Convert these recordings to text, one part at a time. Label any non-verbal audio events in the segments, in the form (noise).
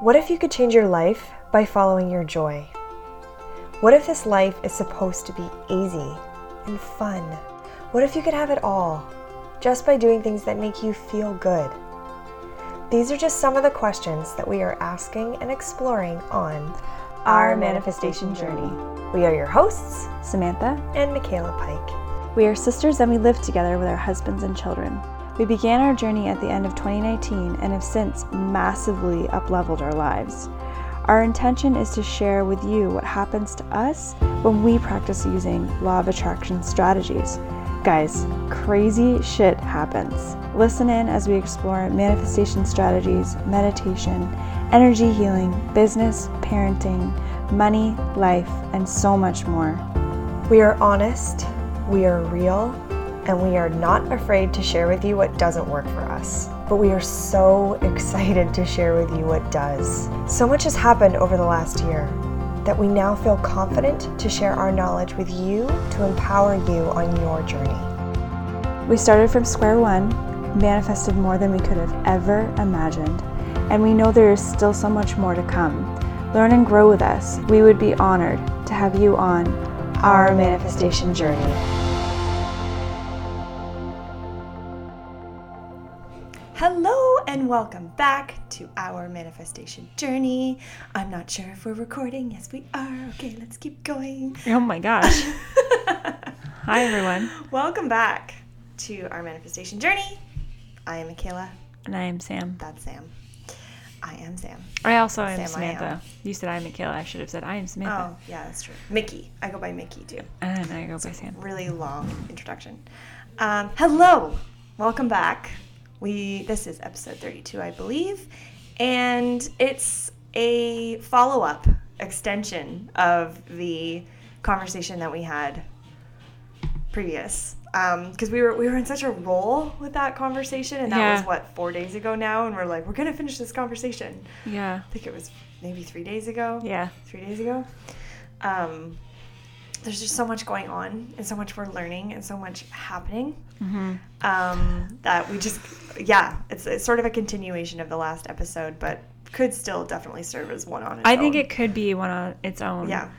What if you could change your life by following your joy? What if this life is supposed to be easy and fun? What if you could have it all just by doing things that make you feel good? These are just some of the questions that we are asking and exploring on Our Manifestation Journey. We are your hosts, Samantha. and Michaela Pike. We are sisters and we live together with our husbands and children. We began our journey at the end of 2019 and have since massively upleveled our lives. Our intention is to share with you what happens to us when we practice using law of attraction strategies. Guys, crazy shit happens. Listen in as we explore manifestation strategies, meditation, energy healing, business, parenting, money, life, and so much more. We are honest, we are real, and we are not afraid to share with you what doesn't work for us. But we are so (laughs) excited to share with you what does. So much has happened over the last year that we now feel confident to share our knowledge with you to empower you on your journey. We started from square one, manifested more than we could have ever imagined, and we know there is still so much more to come. Learn and grow with us. We would be honored to have you on our manifestation journey. And welcome back to our manifestation journey. I'm not sure if we're recording. Yes, we are. Okay, let's keep going. Oh my gosh. (laughs) Hi, everyone. Welcome back to our manifestation journey. I am Michaela. And I am Sam. That's Sam. I am Sam. I also am Sam, I am. Samantha. You said I'm Michaela. I should have said I am Samantha. Oh, yeah, that's true. Mickey. I go by Mickey too. And I go by Sam. Really long introduction. Um, hello. Welcome back. We this is episode 32, I believe, and it's a follow-up extension of the conversation that we had previous. Because we were we were in such a roll with that conversation, and that Yeah. was what four days ago now, and we're like, we're gonna finish this conversation. Yeah. I think it was maybe three days ago Yeah. three days ago. Um, there's just so much going on and so much we're learning and so much happening Mm-hmm. um, that we just, yeah, it's, it's sort of a continuation of the last episode, but could still definitely serve as one on its I think it could be one on its own. yeah.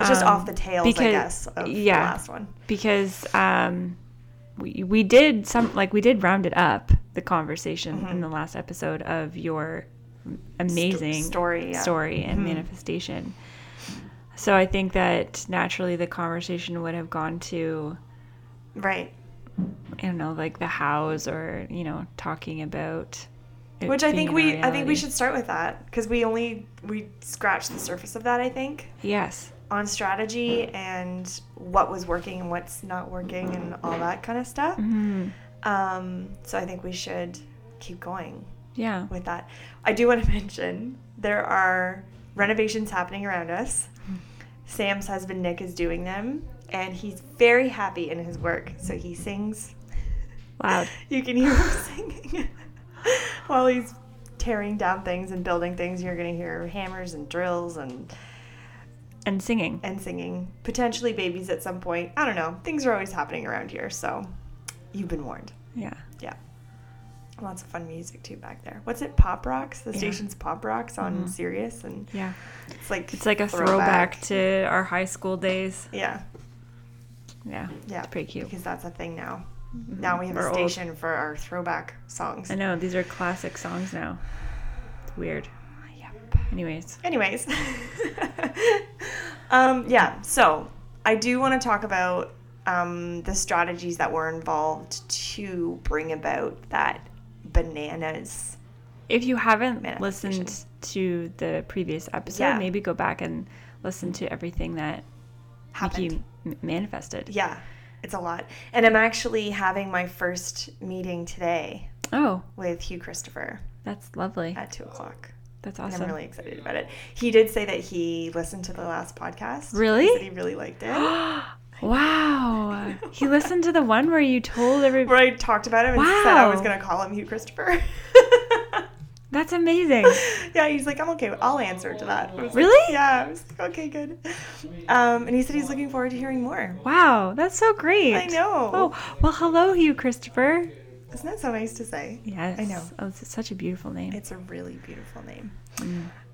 It's just Um, off the tails, I because- guess, of yeah. the last one. because um, we we did some like we did round it up the conversation in the last episode of your amazing story, yeah. story and manifestation. So I think that naturally the conversation would have gone to Right. I don't know like the hows or you know talking about Which I think we, I think we should start with that because we only, we scratched the surface of that, I think. yes on strategy and what was working and what's not working and all that kind of stuff. hmm Um, so I think we should keep going yeah with that. I do want to (laughs) mention there are renovations happening around us. Sam's husband Nick is doing them, and he's very happy in his work. So he sings. loud (laughs) You can hear him (laughs) singing while he's tearing down things and building things. You're going to hear hammers and drills and and singing and singing. Potentially babies at some point. I don't know. Things are always happening around here, so you've been warned. yeah Yeah. Lots of fun music too back there. What's it? Pop Rocks? The Yeah. station's Pop Rocks on Mhm. Sirius and yeah it's like it's like a throwback to our high school days Yeah. yeah Yeah. it's pretty cute Because that's a thing now. Now we have We're a old. station for our throwback songs. I know these are classic songs now. It's weird. Yep. Anyways, Anyways. (laughs) um, yeah, so I do want to talk about um, the strategies that were involved to bring about that bananas. if you haven't listened to the previous episode, Yeah. maybe go back and listen to everything that Happened. Mickey manifested. Yeah, it's a lot. And I'm actually having my first meeting today Oh, with Hugh Christopher that's lovely. at two o'clock. That's And awesome. I'm really excited about it. He did say that he listened to the last podcast. Really? He he really liked it. (gasps) (gasps) wow. he listened to the one where you told everybody. Where. I talked about him and said I was going to call him Hugh Christopher. (laughs) That's amazing. yeah, he's like, I'm okay. I'll answer to that. Was like, Really? yeah. I was like, okay, good. Um, and he said he's looking forward to hearing more. Wow, that's so great. I know. Oh, well, hello, Hugh Christopher. Isn't that so nice to say? Yes. I know. Oh, it's such a beautiful name. It's a really beautiful name.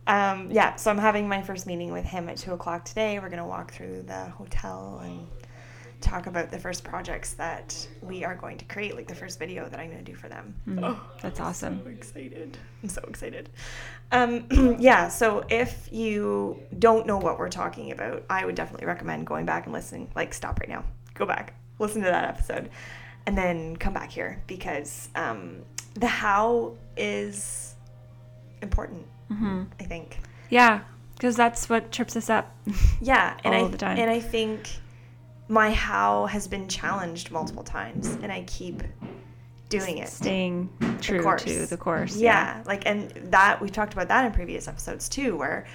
um, yeah, so I'm having my first meeting with him at two o'clock today. We're gonna walk through the hotel and talk about the first projects that we are going to create, like the first video that I'm gonna do for them. Oh, that's awesome. I'm so excited! I'm so excited. Um, (clears throat) yeah, so if you don't know what we're talking about, I would definitely recommend going back and listening. Like, stop right now, go back, listen to that episode, and then come back here because um, the how is important. Mm-hmm. I think. Yeah, because that's what trips us up. Yeah, (laughs) and All I the time. and I think my how has been challenged multiple times, and I keep doing it. Staying true course. to the course. Yeah, like and that we've talked about that in previous episodes too, where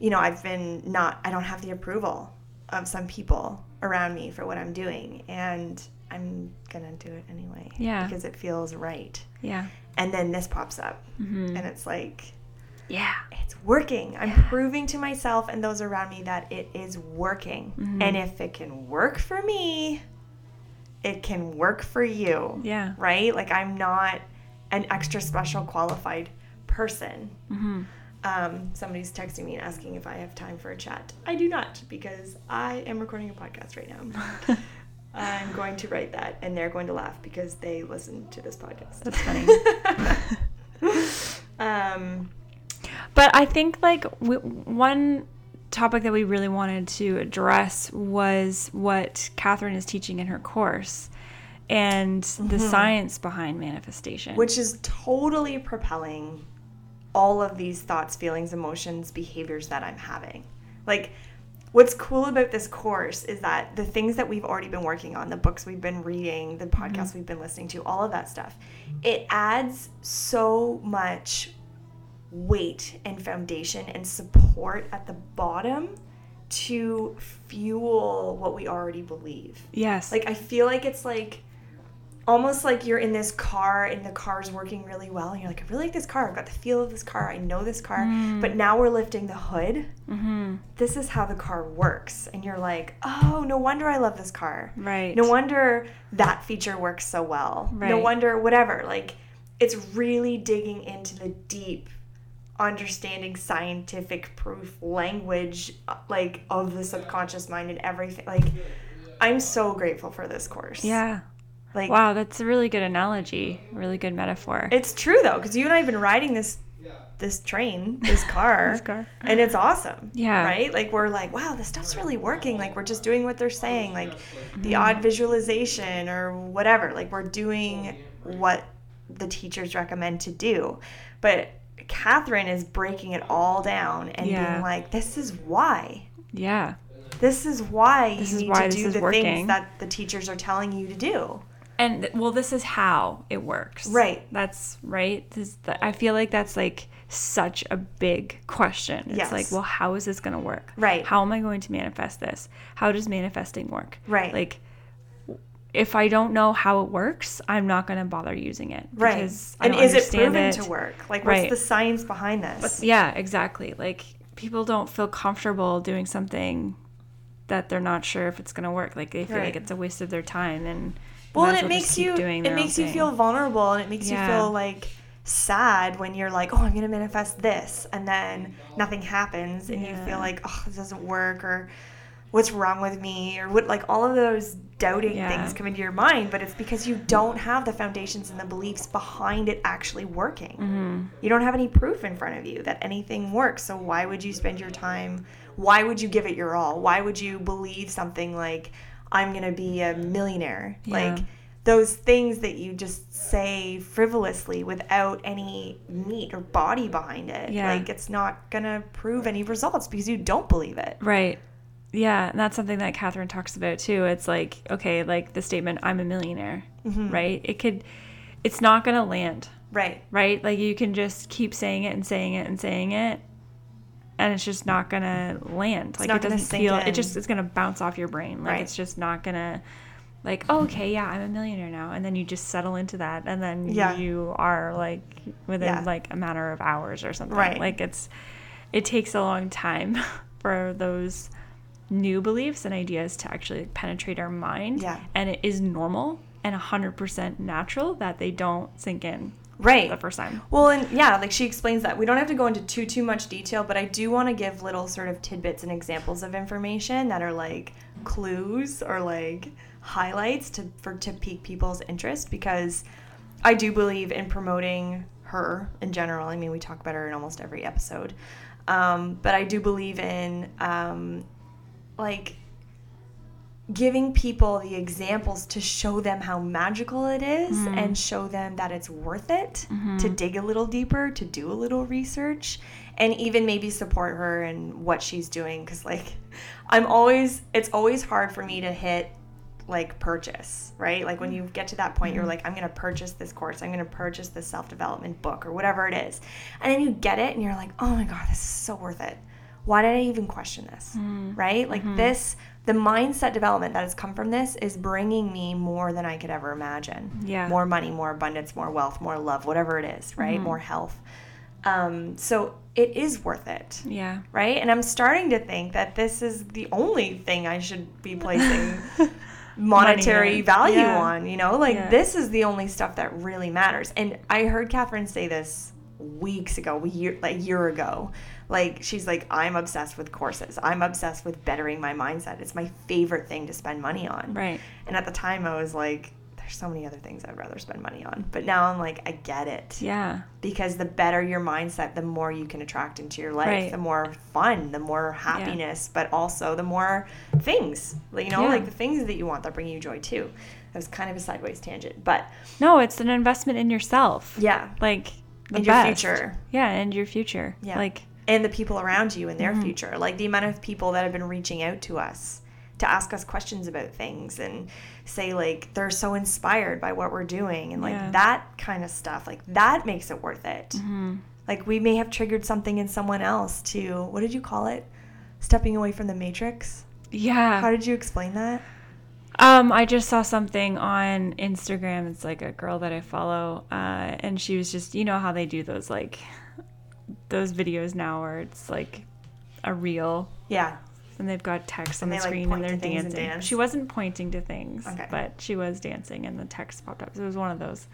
you know I've been not I don't have the approval of some people around me for what I'm doing, and I'm gonna do it anyway. Yeah. because it feels right. Yeah. And then this pops up, Mm-hmm. and it's like Yeah. it's working. I'm proving to myself and those around me that it is working. Mm-hmm. And if it can work for me, it can work for you. Yeah. Right? Like I'm not an extra special qualified person. Mm-hmm. Um, somebody's texting me and asking if I have time for a chat. I do not because I am recording a podcast right now. (laughs) I'm going to write that and they're going to laugh because they listen to this podcast. That's funny. (laughs) um, But I think like w- one topic that we really wanted to address was what Catherine is teaching in her course and the mm-hmm. science behind manifestation. which is totally propelling all of these thoughts, feelings, emotions, behaviors that I'm having. Like, what's cool about this course is that the things that we've already been working on, the books we've been reading, the mm-hmm. podcasts we've been listening to, all of that stuff, it adds so much weight and foundation and support at the bottom to fuel what we already believe. yes. Like I feel like it's like almost like you're in this car and the car's working really well and you're like, I really like this car. I've got the feel of this car. I know this car. But now we're lifting the hood. mm-hmm. This is how the car works. And you're like, oh, no wonder I love this car. Right. No wonder that feature works so well. No wonder whatever. Like it's really digging into the deep understanding scientific proof language uh, like of the subconscious mind and everything. Like I'm so grateful for this course. Yeah. Like Wow, that's a really good analogy. Really good metaphor. it's true though cuz you and I have been riding this this train, this (laughs) car. This car. And it's awesome. Yeah. Right? Like we're like, wow, this stuff's really working. Like we're just doing what they're saying. Like the odd visualization or whatever. Like we're doing what the teachers recommend to do. But Catherine is breaking it all down and Yeah. being like, this is why. yeah. This is why This you is need why to do the working. things that the teachers are telling you to do. And well, this is how it works. Right. That's right. This, th- I feel like that's like such a big question. It's Yes. like, well, how is this going to work? Right. How am I going to manifest this? How does manifesting work? Right. Like, if I don't know how it works, I'm not going to bother using it. Right. And is it proven it. to work? Like Right. what's the science behind this? Yeah, exactly. Like people don't feel comfortable doing something that they're not sure if it's going to work. Like they feel Right. like it's a waste of their time and well, and as it well makes you doing it makes you thing. feel vulnerable and it makes Yeah. you feel like sad when you're like, oh, I'm gonna manifest this, and then nothing happens, and you feel like, oh, this doesn't work, or what's wrong with me, or what, like all of those doubting Yeah. things come into your mind, but it's because you don't have the foundations and the beliefs behind it actually working. Mm-hmm. You don't have any proof in front of you that anything works. So why would you spend your time? Why would you give it your all? Why would you believe something like I'm going to be a millionaire? Yeah. Like those things that you just say frivolously without any meat or body behind it. Yeah. Like it's not going to prove any results because you don't believe it. Right. Yeah, and that's something that Catherine talks about too. It's like, okay, like the statement, I'm a millionaire, Mm-hmm. right? It could, it's not going to land, Right. right? Like you can just keep saying it and saying it and saying it, and it's just not going to land. like not it doesn't feel, in. it just, it's going to bounce off your brain. Like Right. it's just not going to, like, oh, okay, yeah, I'm a millionaire now. And then you just settle into that. And then Yeah. you are like within Yeah. like a matter of hours or something. Right. Like it's, it takes a long time (laughs) for those new beliefs and ideas to actually penetrate our mind. Yeah. And it is normal and 100% natural that they don't sink in right the first time. Well, and yeah, like she explains that. We don't have to go into too too much detail, but I do want to give little sort of tidbits and examples of information that are like clues or like highlights to for to pique people's interest because I do believe in promoting her in general. I mean, we talk about her in almost every episode. Um, but I do believe in um, like giving people the examples to show them how magical it is mm-hmm. and show them that it's worth it mm-hmm. to dig a little deeper, to do a little research, and even maybe support her and what she's doing. Because, like, I'm always, it's always hard for me to hit like purchase, right? Like when you get to that point, you're mm-hmm. like, I'm going to purchase this course, I'm going to purchase this self development book or whatever it is. And then you get it and you're like, oh my God, this is so worth it. Why did I even question this? Mm-hmm. Right? Like mm-hmm. this, the mindset development that has come from this is bringing me more than I could ever imagine. Yeah. More money, more abundance, more wealth, more love, whatever it is, right? Mm-hmm. More health. Um, so it is worth it Yeah. right? And I'm starting to think that this is the only thing I should be placing (laughs) monetary value Yeah. on, you know? Like Yeah. this is the only stuff that really matters. And I heard Catherine say this weeks ago, a year like a year ago. Like she's like, I'm obsessed with courses. I'm obsessed with bettering my mindset. It's my favorite thing to spend money on. Right. And at the time I was like, there's so many other things I'd rather spend money on. But now I'm like, I get it Yeah. because the better your mindset, the more you can attract into your life, Right. the more fun, the more happiness, but also the more things, you know, Yeah. like the things that you want that bring you joy too. That was kind of a sideways tangent, but No, it's an investment in yourself. yeah, Like the And your future. Yeah, and your future. Yeah. Like and the people around you in their Mm-hmm. future, like the amount of people that have been reaching out to us to ask us questions about things and say like they're so inspired by what we're doing and like Yeah. that kind of stuff, like that makes it worth it. Mm-hmm. Like we may have triggered something in someone else to what did you call it? Stepping away from the matrix. yeah. How did you explain that? Um, I just saw something on Instagram. It's like a girl that I follow, uh, and she was just, you know, how they do those like those videos now, where it's like a reel, Yeah. and they've got text And on the like, screen point and they're things and dancing. dance? She wasn't pointing to things, Okay. but she was dancing, and the text popped up. So it was one of those,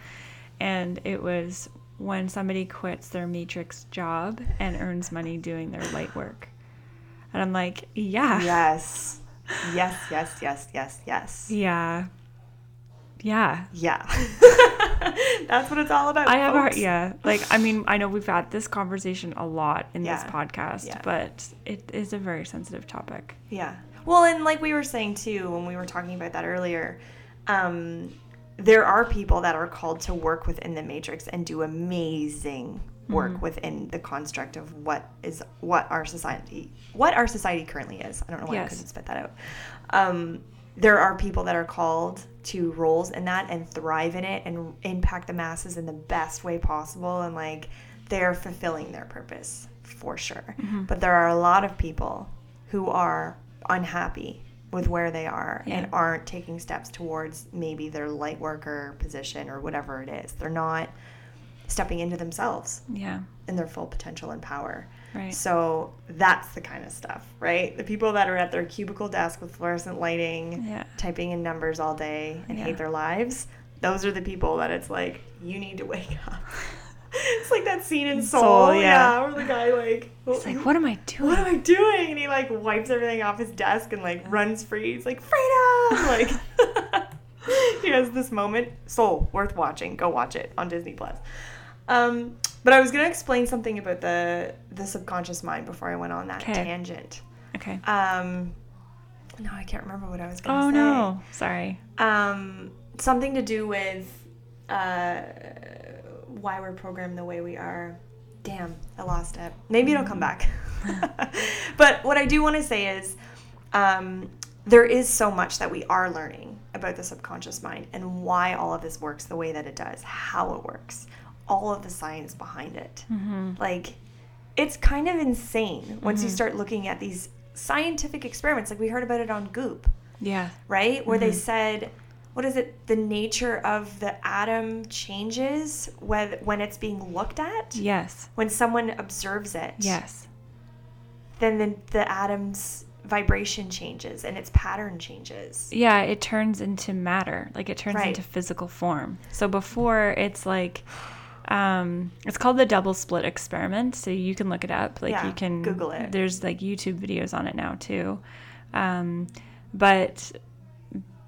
and it was when somebody quits their matrix job and earns money doing their light work, and I'm like, yeah, Yes. Yes, yes, yes, yes, yes. yeah, yeah. Yeah. (laughs) (laughs) That's what it's all about. I have a yeah. Like, I mean, I know we've had this conversation a lot in this podcast, Yeah. but it is a very sensitive topic. Yeah. Well, and like we were saying too when we were talking about that earlier, um, there are people that are called to work within the matrix and do amazing work within the construct of what is what our society what our society currently is. I don't know why I Yes. couldn't spit that out. Um, there are people that are called to roles in that and thrive in it and impact the masses in the best way possible and like they're fulfilling their purpose for sure. Mm-hmm. But there are a lot of people who are unhappy with where they are and aren't taking steps towards maybe their light worker position or whatever it is. They're not stepping into themselves Yeah. in their full potential and power. Right. So that's the kind of stuff, right? The people that are at their cubicle desk with fluorescent lighting, Yeah. typing in numbers all day and Yeah. hate their lives, those are the people that it's like, you need to wake up. (laughs) it's like that scene in Soul, Soul, yeah. yeah. where the guy like, It's like, what am I doing? what am I doing? And he like wipes everything off his desk and like runs free. He's like, freedom! (laughs) Like, (laughs) he has this moment. Soul, worth watching. Go watch it on Disney Plus. Um, but I was gonna explain something about the the subconscious mind before I went on that 'Kay. tangent. Okay. Um, no, I can't remember what I was gonna say. Oh say. no. Sorry. Um, something to do with uh, why we're programmed the way we are. Damn, I lost it. Maybe it'll come back. (laughs) but what I do want to say is um, there is so much that we are learning about the subconscious mind and why all of this works the way that it does, how it works, all of the science behind it. Mm-hmm. Like, it's kind of insane once you mm-hmm. start looking at these scientific experiments. Like, we heard about it on Goop Yeah. right? Where they mm-hmm. said, what is it? The nature of the atom changes when when it's being looked at. Yes. When someone observes it, Yes. then the, the atom's vibration changes and its pattern changes. Yeah, it turns into matter. Like it turns Right. into physical form. So before it's like Um, it's called the double slit experiment, so you can look it up. Like Yeah, you can Google it. There's like YouTube videos on it now too. Um, but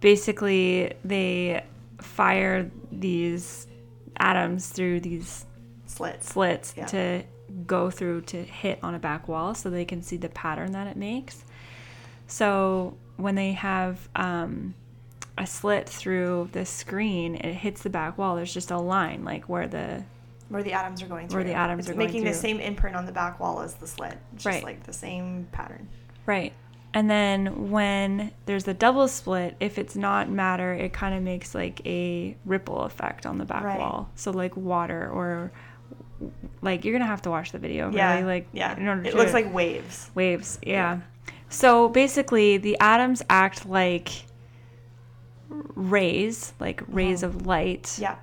basically, they fire these atoms through these Slits. slits Yeah. to go through to hit on a back wall so they can see the pattern that it makes. So when they have um, a slit through the screen, it hits the back wall. There's just a line like where the Where the atoms are going through. Where the atoms it's are going making the same imprint on the back wall as the slit. It's Right. Just like the same pattern. right. And then when there's a double slit, if it's not matter, it kind of makes like a ripple effect on the back Right. wall. So like water or like you're gonna have to watch the video. Yeah. Really, like yeah. in order it to looks like waves. waves yeah so basically the atoms act like rays like rays uh-huh. of light Yeah.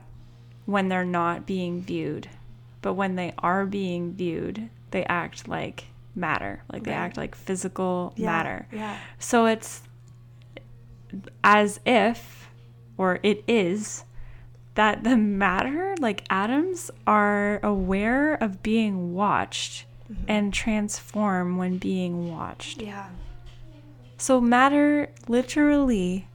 when they're not being viewed but when they are being viewed they act like matter like they act like physical Yeah. matter Yeah. so it's as if or it is that the matter like atoms are aware of being watched mm-hmm. and transform when being watched Yeah. so matter literally,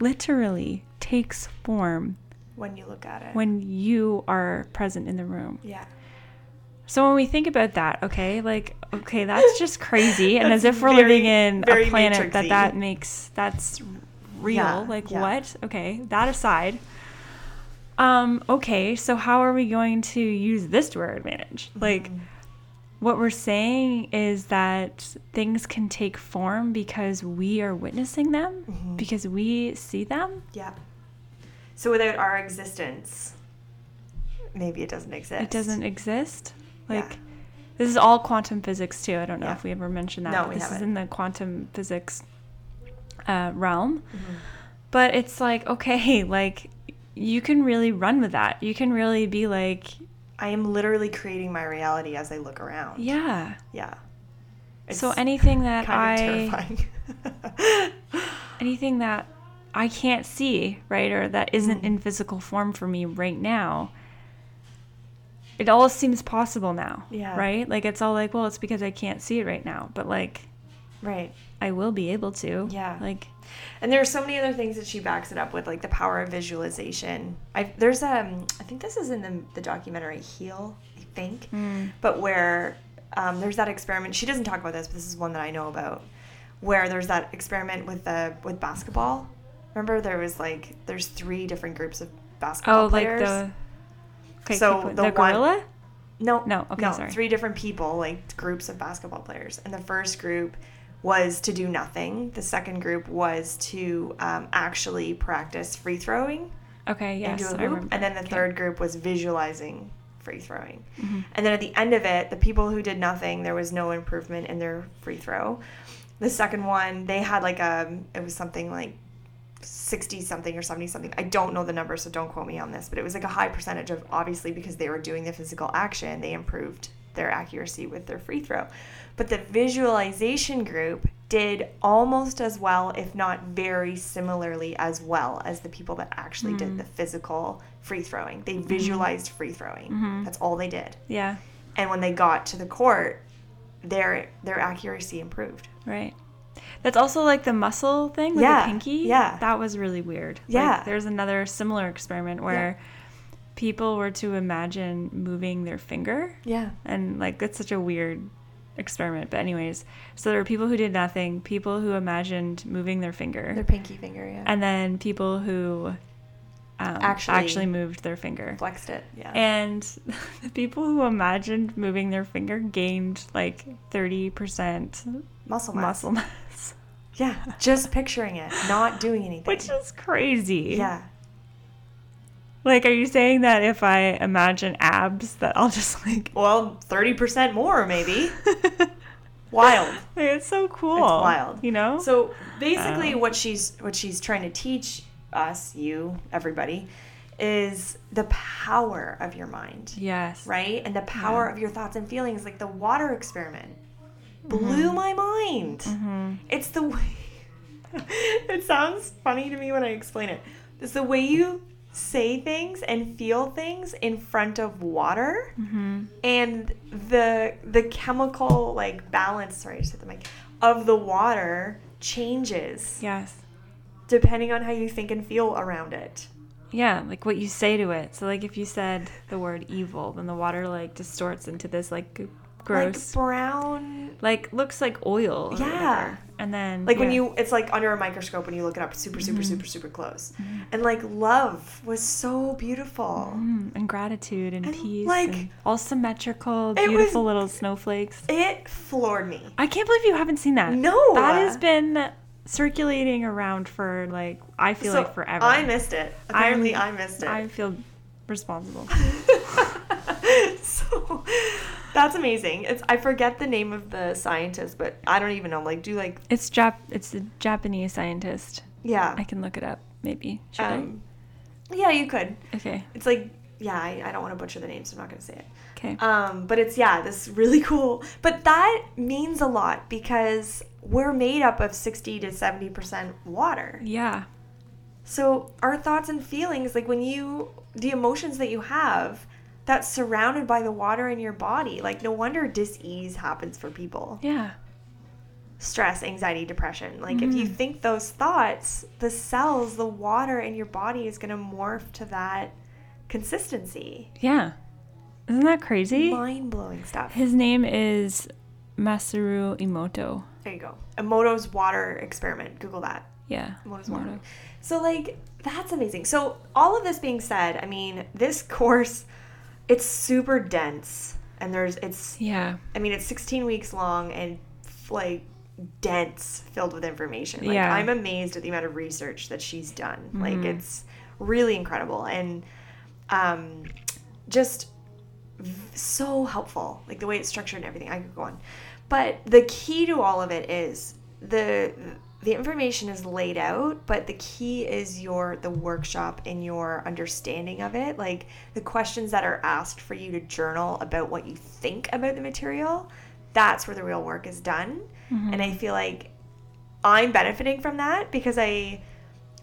literally takes form When you look at it. when you are present in the room. yeah. So when we think about that, okay, like, okay, that's (laughs) just crazy. and as if we're very- living in a planet that that makes, that's real. Yeah, like, yeah. what? Okay, that aside. Um, okay, so how are we going to use this to our advantage? Like, Mm-hmm. What we're saying is that things can take form because we are witnessing them, Mm-hmm. because we see them. Yeah. So without our existence, maybe it doesn't exist. It doesn't exist. Like, Yeah. this is all quantum physics too. I don't know Yeah. if we ever mentioned that. No, we this is haven't. in the quantum physics uh, realm. Mm-hmm. But it's like, okay, (laughs) like, you can really run with that. You can really be like, I am literally creating my reality as I look around. yeah. Yeah. so anything that I. terrifying. (laughs) anything that I can't see, right, or that isn't mm. in physical form for me right now, it all seems possible now. Yeah. Right? Like it's all like, well, it's because I can't see it right now, but like right. I will be able to. Yeah. Like And there are so many other things that she backs it up with, like the power of visualization. I there's um I think this is in the the documentary Heal, I think, but where um, there's that experiment. She doesn't talk about this, but this is one that I know about, where there's that experiment with the with basketball. Remember, there was like there's three different groups of basketball oh, like players. the Okay, So the the, one- gorilla? No, No, okay, no, sorry. three different people, like groups of basketball players. And the first group was to do nothing. The second group was to um, actually practice free throwing Okay, yes. into a remember. And then the Okay. third group was visualizing free throwing. Mm-hmm. And then at the end of it, the people who did nothing, there was no improvement in their free throw. The second one, they had like a, it was something like 60 something or 70 something. I don't know the number, so don't quote me on this, but it was like a high percentage of obviously because they were doing the physical action, they improved their accuracy with their free throw. But the visualization group did almost as well, if not very similarly as well as the people that actually did mm-hmm. the physical free throwing. They mm-hmm. visualized free throwing. Mm-hmm. That's all they did. Yeah. And when they got to the court, their their accuracy improved. Right. That's also like the muscle thing with Yeah, the pinky. yeah. That was really weird. Yeah. Like, there's another similar experiment where people were to imagine moving their finger. Yeah. And like that's such a weird experiment. But anyways, so there were people who did nothing, people who imagined moving their finger, Their pinky finger, yeah. and then people who um, Actually- actually moved their finger. flexed it. Yeah. And (laughs) the people who imagined moving their finger gained like 30% muscle mass. muscle mass, Yeah. Just picturing it, not doing anything. (laughs) which is crazy. yeah. Like, are you saying that if I imagine abs, that I'll just like. Well, 30% more maybe. (laughs) Wild. Like, it's so cool. It's wild. You know? So basically, Um, what she's what she's trying to teach us, you, everybody, is the power of your mind, yes. right? And the power Yeah. of your thoughts and feelings. Like the water experiment Mm-hmm. blew my mind. It's the way. (laughs) it sounds funny to me when I explain it. It's the way you say things and feel things in front of water mm-hmm. and the the chemical like balance sorry I just hit the mic of the water changes Yes. depending on how you think and feel around it Yeah, like what you say to it. So like if you said the word evil, then the water like distorts into this like gross like brown like, looks like oil. Yeah. whatever. And then like when you it's like under a microscope when you look it up super super super super close and like love was so beautiful Mm, and gratitude and, And, peace like, and all symmetrical, it was- beautiful little snowflakes. it floored me I can't believe you haven't seen that. No. That has been circulating around for like I feel So, like forever. i missed it apparently i missed it I feel responsible. (laughs) so that's amazing it's i forget the name of the scientist but i don't even know like do like It's Jap it's the Japanese scientist. yeah I can look it up maybe. Should um yeah you could Okay. it's like yeah I, I don't want to butcher the name so i'm not going to say it Okay. Um, but it's yeah, this really (laughs) cool. But that means a lot because we're made up of sixty to seventy percent water. yeah. So our thoughts and feelings, like when you the emotions that you have, that's surrounded by the water in your body. Like no wonder dis-ease happens for people. Yeah. Stress, anxiety, depression. Like if you mm-hmm. think those thoughts, the cells, the water in your body is gonna morph to that consistency. Yeah. Isn't that crazy? Mind blowing stuff. His name is Masaru Emoto. There you go. Emoto's water experiment. Google that. Yeah. Emoto's water. So like that's amazing. So all of this being said, I mean, this (laughs) course it's super dense and there's it's Yeah. I mean, it's 16 weeks long and like dense filled with information. Like Yeah. I'm amazed at the amount of research that she's done. Like Mm-hmm. it's really incredible and um just v- so helpful. Like the way it's structured and everything. I could go on. But the key to all of it is the the information is laid out, but the key is your the workshop and your understanding of it. Like the questions that are asked for you to journal about what you think about the material. That's where the real work is done. Mm-hmm. And I feel like I'm benefiting from that because I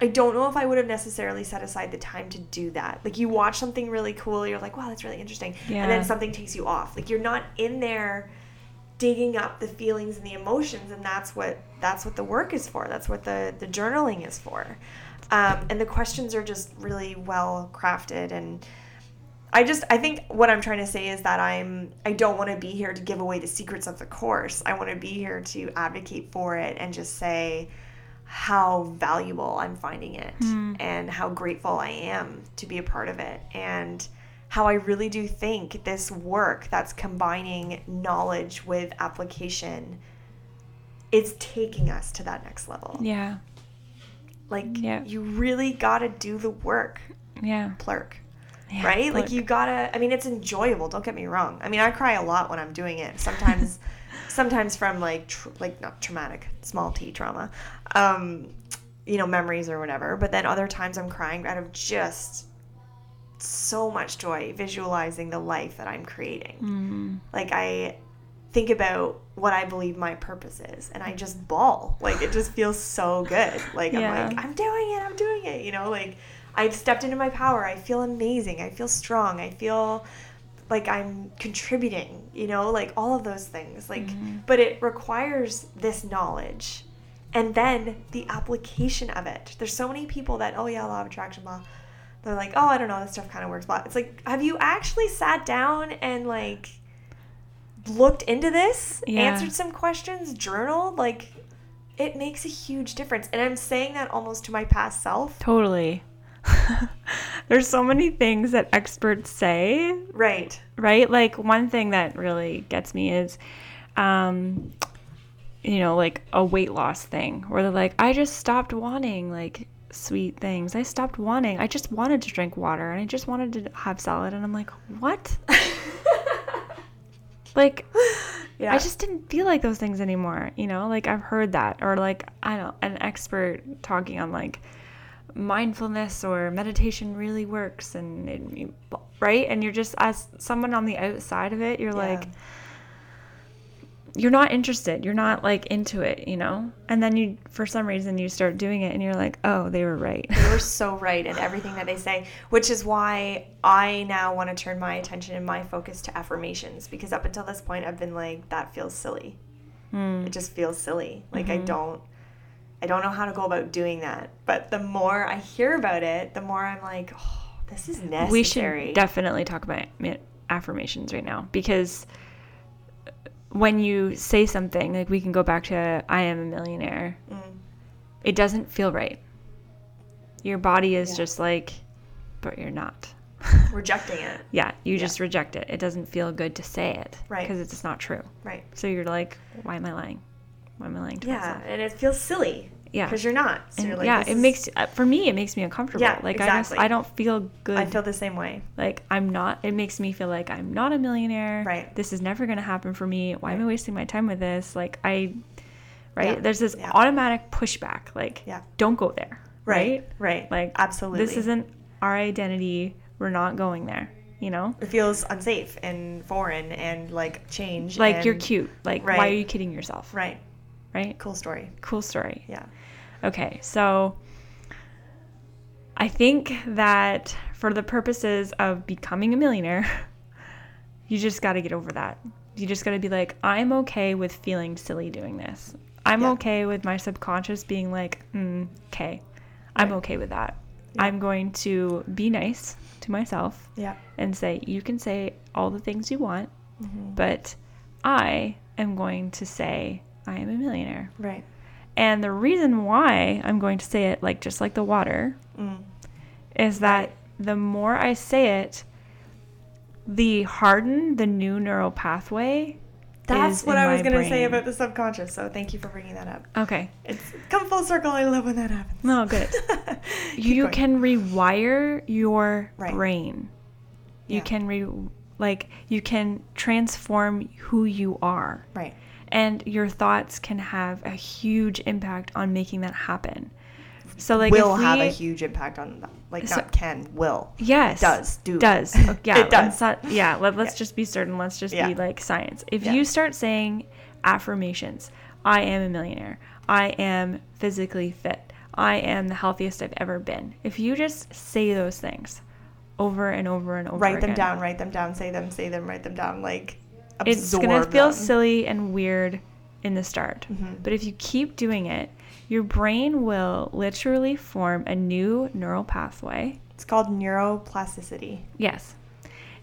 I don't know if I would have necessarily set aside the time to do that. Like you watch something really cool, you're like, wow, that's really interesting. And then something takes you off. Like you're not in there digging up the feelings and the emotions and that's what that's what the work is for. That's what the the journaling is for. Um, and the questions are just really well crafted and I just I think what I'm trying to say is that I'm I don't want to be here to give away the secrets of the course. I want to be here to advocate for it and just say how valuable I'm finding it and how grateful I am to be a part of it and how I really do think this work that's combining knowledge with application is taking us to that next level. Yeah. Like Yeah. you really got to do the work, Yeah. plurk Yeah, right? Like you gotta. I mean, it's enjoyable. Don't get me wrong. I mean, I cry a lot when I'm doing it. Sometimes, (laughs) sometimes from like tr- like not traumatic, small t trauma, um, you know, memories or whatever. But then other times I'm crying out of just so much joy visualizing the life that I'm creating. Mm-hmm. Like I think about what I believe my purpose is, and I just bawl. Like it just feels so good. Like Yeah. I'm like I'm doing it. I'm doing it. You know, like I've stepped into my power. I feel amazing. I feel strong. I feel like I'm contributing, you know, like all of those things. Like, but it requires this knowledge and then the application of it. There's so many people that, oh yeah, law of attraction, blah. They're like, oh, I don't know, this stuff kind of works, But It's like, have you actually sat down and like looked into this, Yeah. answered some questions, journaled? Like, it makes a huge difference. And I'm saying that almost to my past self. Totally. (laughs) There's so many things that experts say, Right. right? Like one thing that really gets me is um you know, like a weight loss thing where they're like, I just stopped wanting like sweet things. I stopped wanting. I just wanted to drink water and I just wanted to have salad and I'm like, "What?" (laughs) like Yeah. I just didn't feel like those things anymore, you know? Like I've heard that or like I don't an expert talking on like mindfulness or meditation really works and it, right? And you're just as someone on the outside of it, you're like you're not interested. You're not like into it, you know? And then you, for some reason, you start doing it and you're like, oh, they were right. They were (laughs) so right in everything that they say, which is why I now want to turn my attention and my focus to affirmations because up until this point, I've been like, that feels silly. Hmm. It just feels silly. Like, Mm-hmm. I don't. I don't know how to go about doing that, but the more I hear about it, the more I'm like, oh, this is necessary. We should definitely talk about affirmations right now because when you say something, like we can go back to I am a millionaire, Mm. it doesn't feel right. Your body is Yeah. just like, but you're not. (laughs) Rejecting it. Yeah, you just reject it. It doesn't feel good to say it Right. because it's not true. Right. So you're like, why am I lying? Why am I lying to Yeah, myself? Yeah, and it feels silly. Yeah. Because you're not. So And you're like, yeah, it is- makes uh, for me it makes me uncomfortable. Yeah, like I just exactly. I don't feel good. I feel the same way. like I'm not. It makes me feel like I'm not a millionaire. Right. This is never gonna happen for me. Why am I wasting my time with this? Like I, right? Yeah, There's this yeah. automatic pushback. Like Yeah. don't go there. Right. Right. Like absolutely. This isn't our identity. We're not going there. You know. It feels unsafe and foreign and like change. Like you're cute. Like why are you kidding yourself? Right. Right. Cool story. Cool story. Yeah. Okay, so I think that for the purposes of becoming a millionaire, (laughs) you just got to get over that. You just got to be like, I'm okay with feeling silly doing this. I'm Yeah. okay with my subconscious being like, mm, okay, I'm Right. okay with that. I'm going to be nice to myself Yeah. and say, you can say all the things you want, Mm-hmm. but I am going to say, I am a millionaire. Right. And the reason why I'm going to say it like just like the water Mm. is that the more I say it, the harden the new neural pathway. That's what I was going to say about the subconscious. So thank you for bringing that up. Okay. It's come full circle. I love when that happens. No, good. (laughs) You going. can rewire your Right. brain. You Yeah. can re like you can transform who you are. Right. And your thoughts can have a huge impact on making that happen. So like will we, have a huge impact on that. Like So- not can, will. Yes. Does, do. Does. (laughs) Yeah. It does. not- yeah. Let, let's Yeah. just be certain. Let's just Yeah. be like science. If Yeah. you start saying affirmations, I am a millionaire. I am physically fit. I am the healthiest I've ever been. If you just say those things over and over and over Write them again, down, write them down, say them, say them, write them down. Like It's going to feel them. silly and weird in the start. Mm-hmm. But if you keep doing it, your brain will literally form a new neural pathway It's called neuroplasticity. Yes.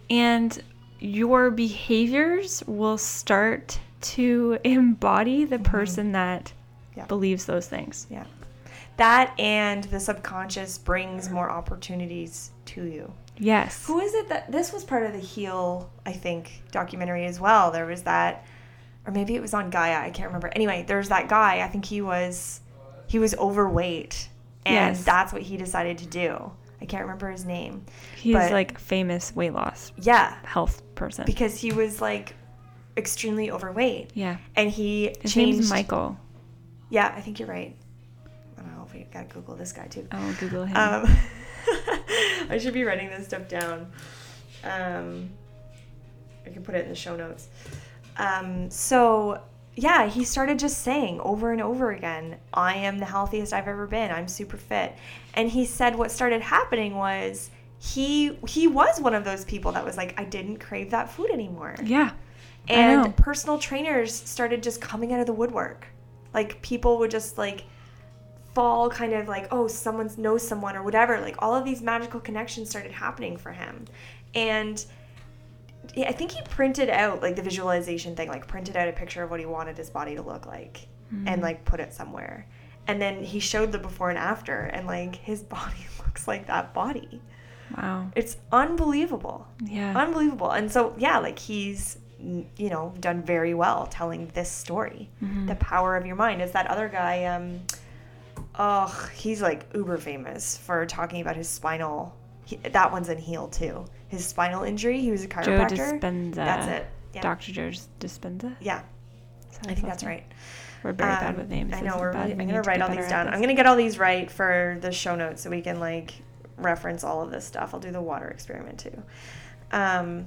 And your behaviors will start to embody the person that Mm-hmm. Yeah. believes those things. Yeah. That and the subconscious brings more opportunities to you. Yes. Who is it that this was part of the Heal, I think, documentary as well? There was that, or maybe it was on Gaia. I can't remember. Anyway, there's that guy. I think he was, he was overweight, and Yes. that's what he decided to do. I can't remember his name. He's but- like famous weight loss Yeah, health person. because he was like extremely overweight, yeah. and he His changed. name's Michael. Yeah, I think you're right. I don't know if we gotta Google this guy too. I will Google him. Um, (laughs) (laughs) I should be writing this stuff down. Um, I can put it in the show notes. Um, so, yeah, he started just saying over and over again, I am the healthiest I've ever been. I'm super fit. And he said what started happening was he he was one of those people that was like, I didn't crave that food anymore. yeah. And personal trainers started just coming out of the woodwork. Like people would just like fall kind of like, oh, someone knows someone or whatever. Like all of these magical connections started happening for him. And I think he printed out like the visualization thing, like printed out a picture of what he wanted his body to look like and like put it somewhere. And then he showed the before and after and like his (laughs) body (laughs) looks like that body. Wow. It's unbelievable Yeah. unbelievable and so yeah like he's you know done very well telling this story Mm-hmm. the power of your mind is that other guy um oh he's like uber famous for talking about his spinal he, that one's in heal too his spinal injury he was a chiropractor. Joe Dispenza. that's it yeah Dr. Joe Dispenza. yeah i think that's right We're very bad Um, with names. I know. We're really, I'm gonna to write all these down. I'm gonna get all these right for the show notes so we can like reference all of this stuff. I'll do the water experiment too. Um,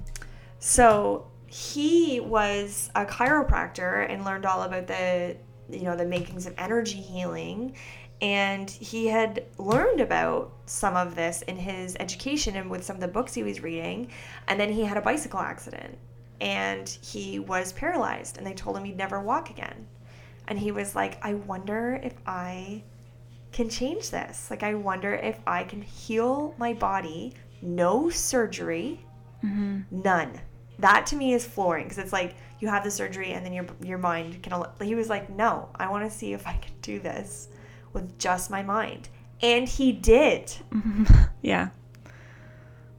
so he was a chiropractor and learned all about the you know the makings of energy healing and he had learned about some of this in his education and with some of the books he was reading and then he had a bicycle accident and he was paralyzed and they told him he'd never walk again. And he was like i wonder if i can change this. Like i wonder if i can heal my body. No surgery. Mm-hmm. None. That to me is flooring because it's like you have the surgery and then your your mind can al- he was like no i want to see if i can do this with just my mind. And he did. (laughs) Yeah.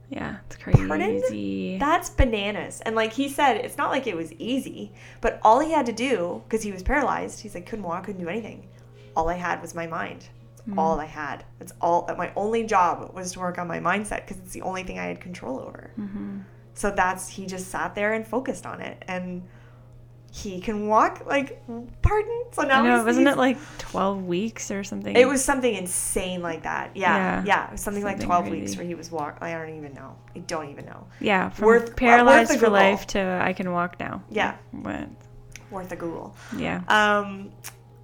Yeah, it's crazy. Pardon? that's bananas. And like he said it's not like it was easy but all he had to do because he was paralyzed he's like couldn't walk couldn't do anything. All i had was my mind. That's all i had. That's all my only job was to work on my mindset because it's the only thing i had control over. Mm-hmm. So that's he just sat there and focused on it. And he can walk like pardon so now I know, he's- wasn't he's- it like 12 weeks or something? it was something insane like that yeah Yeah. yeah, was something, like Something 12 weeks where he was walk i don't even know i don't even know Yeah, from worth- uh, worth paralyzed for Google. life to I can walk now. yeah But, worth a google yeah. um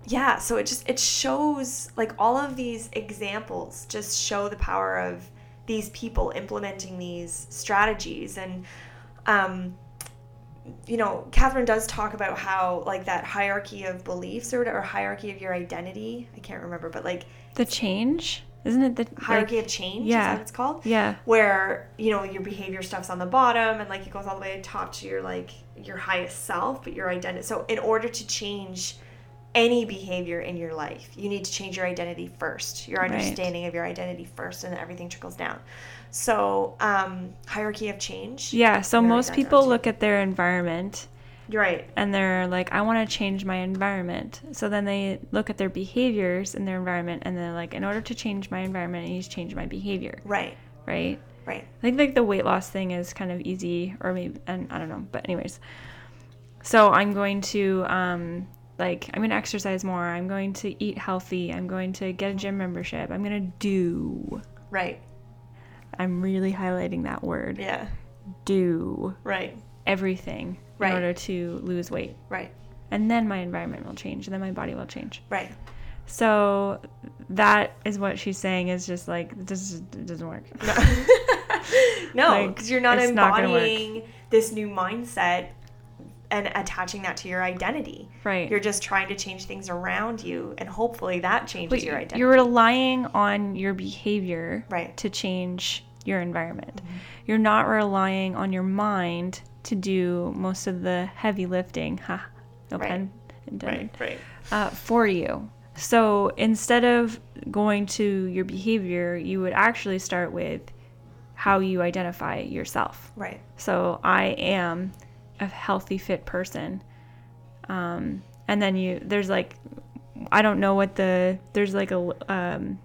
yeah so it just it shows like all of these examples just show the power of these people implementing these strategies and um you know catherine does talk about how like that hierarchy of beliefs or whatever or hierarchy of your identity i can't remember but like The change? Isn't it the hierarchy like, of change is yeah. that what it's called Yeah. where you know your behavior stuff's on the bottom and like it goes all the way to top to your like your highest self but your identity so in order to change any behavior in your life you need to change your identity first your Right. understanding of your identity first and then everything trickles down so um hierarchy of change Yeah, so I'm gonna write most people look at their environment right and they're like, I want to change my environment. So then they look at their behaviors in their environment and they're like, in order to change my environment, I need to change my behavior, right right? right I think like the weight loss thing is kind of easy, or maybe, and I don't know, but anyways. So I'm going to, um, like, I'm going to exercise more. I'm going to eat healthy. I'm going to get a gym membership. I'm going to do. right I'm really highlighting that word. yeah Do right everything Right. in order to lose weight. right And then my environment will change, and then my body will change. right So that is what she's saying is just like, this it doesn't work. no, (laughs) Like, because you're not it's not embodying this new mindset and attaching that to your identity. Right. You're just trying to change things around you, and hopefully that changes But your identity. you're relying on your behavior Right. Mm-hmm. to change your environment. You're not relying on your mind to do most of the heavy lifting. Ha, no Right. pun intended. right, right, Uh, for you. So instead of going to your behavior, you would actually start with how you identify yourself. right, So I am a healthy, fit person. Um, and then you, there's like, I don't know what the, there's like a um,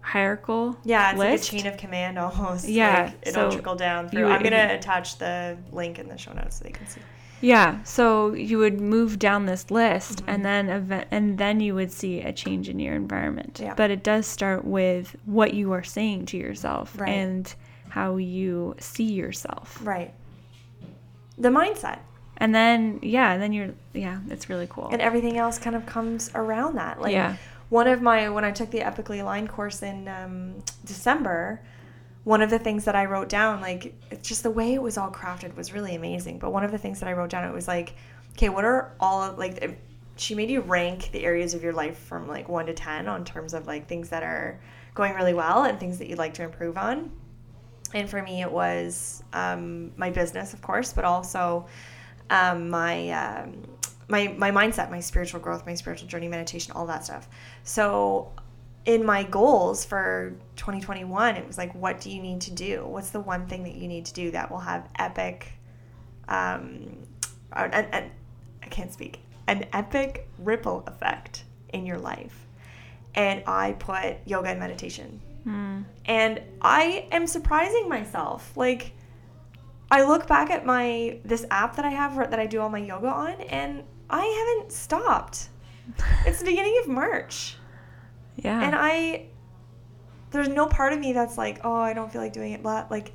hierarchical Yeah, it's list. like a chain of command almost. Yeah, like, it'll so trickle down through. you I'm gonna attach the link in the show notes so they can see. Yeah, so you would move down this list, Mm-hmm. and then event, and then you would see a change in your environment. Yeah. But it does start with what you are saying to yourself Right. and how you see yourself, Right. The mindset and then yeah, and then you're yeah, it's really cool. and everything else kind of comes around that. Like Yeah. one of my when I took the epically aligned course in um, December, one of the things that I wrote down, like it's just the way it was all crafted was really amazing. But one of the things that I wrote down, it was like, okay, what are all of like she made you rank the areas of your life from like one to ten on terms of like things that are going really well and things that you'd like to improve on. And for me, it was um, my business, of course, but also um, my um, my my mindset, my spiritual growth, my spiritual journey, meditation, all that stuff. So, in my goals for 2021, it was like, what do you need to do? What's the one thing that you need to do that will have epic, um, an, an, I can't speak, an epic ripple effect in your life? And I put yoga and meditation Hmm. and I am surprising myself. Like, I look back at my this app that I have that I do all my yoga on, and I haven't stopped. It's the beginning of March, yeah. and I there's no part of me that's like, oh, I don't feel like doing it. But like,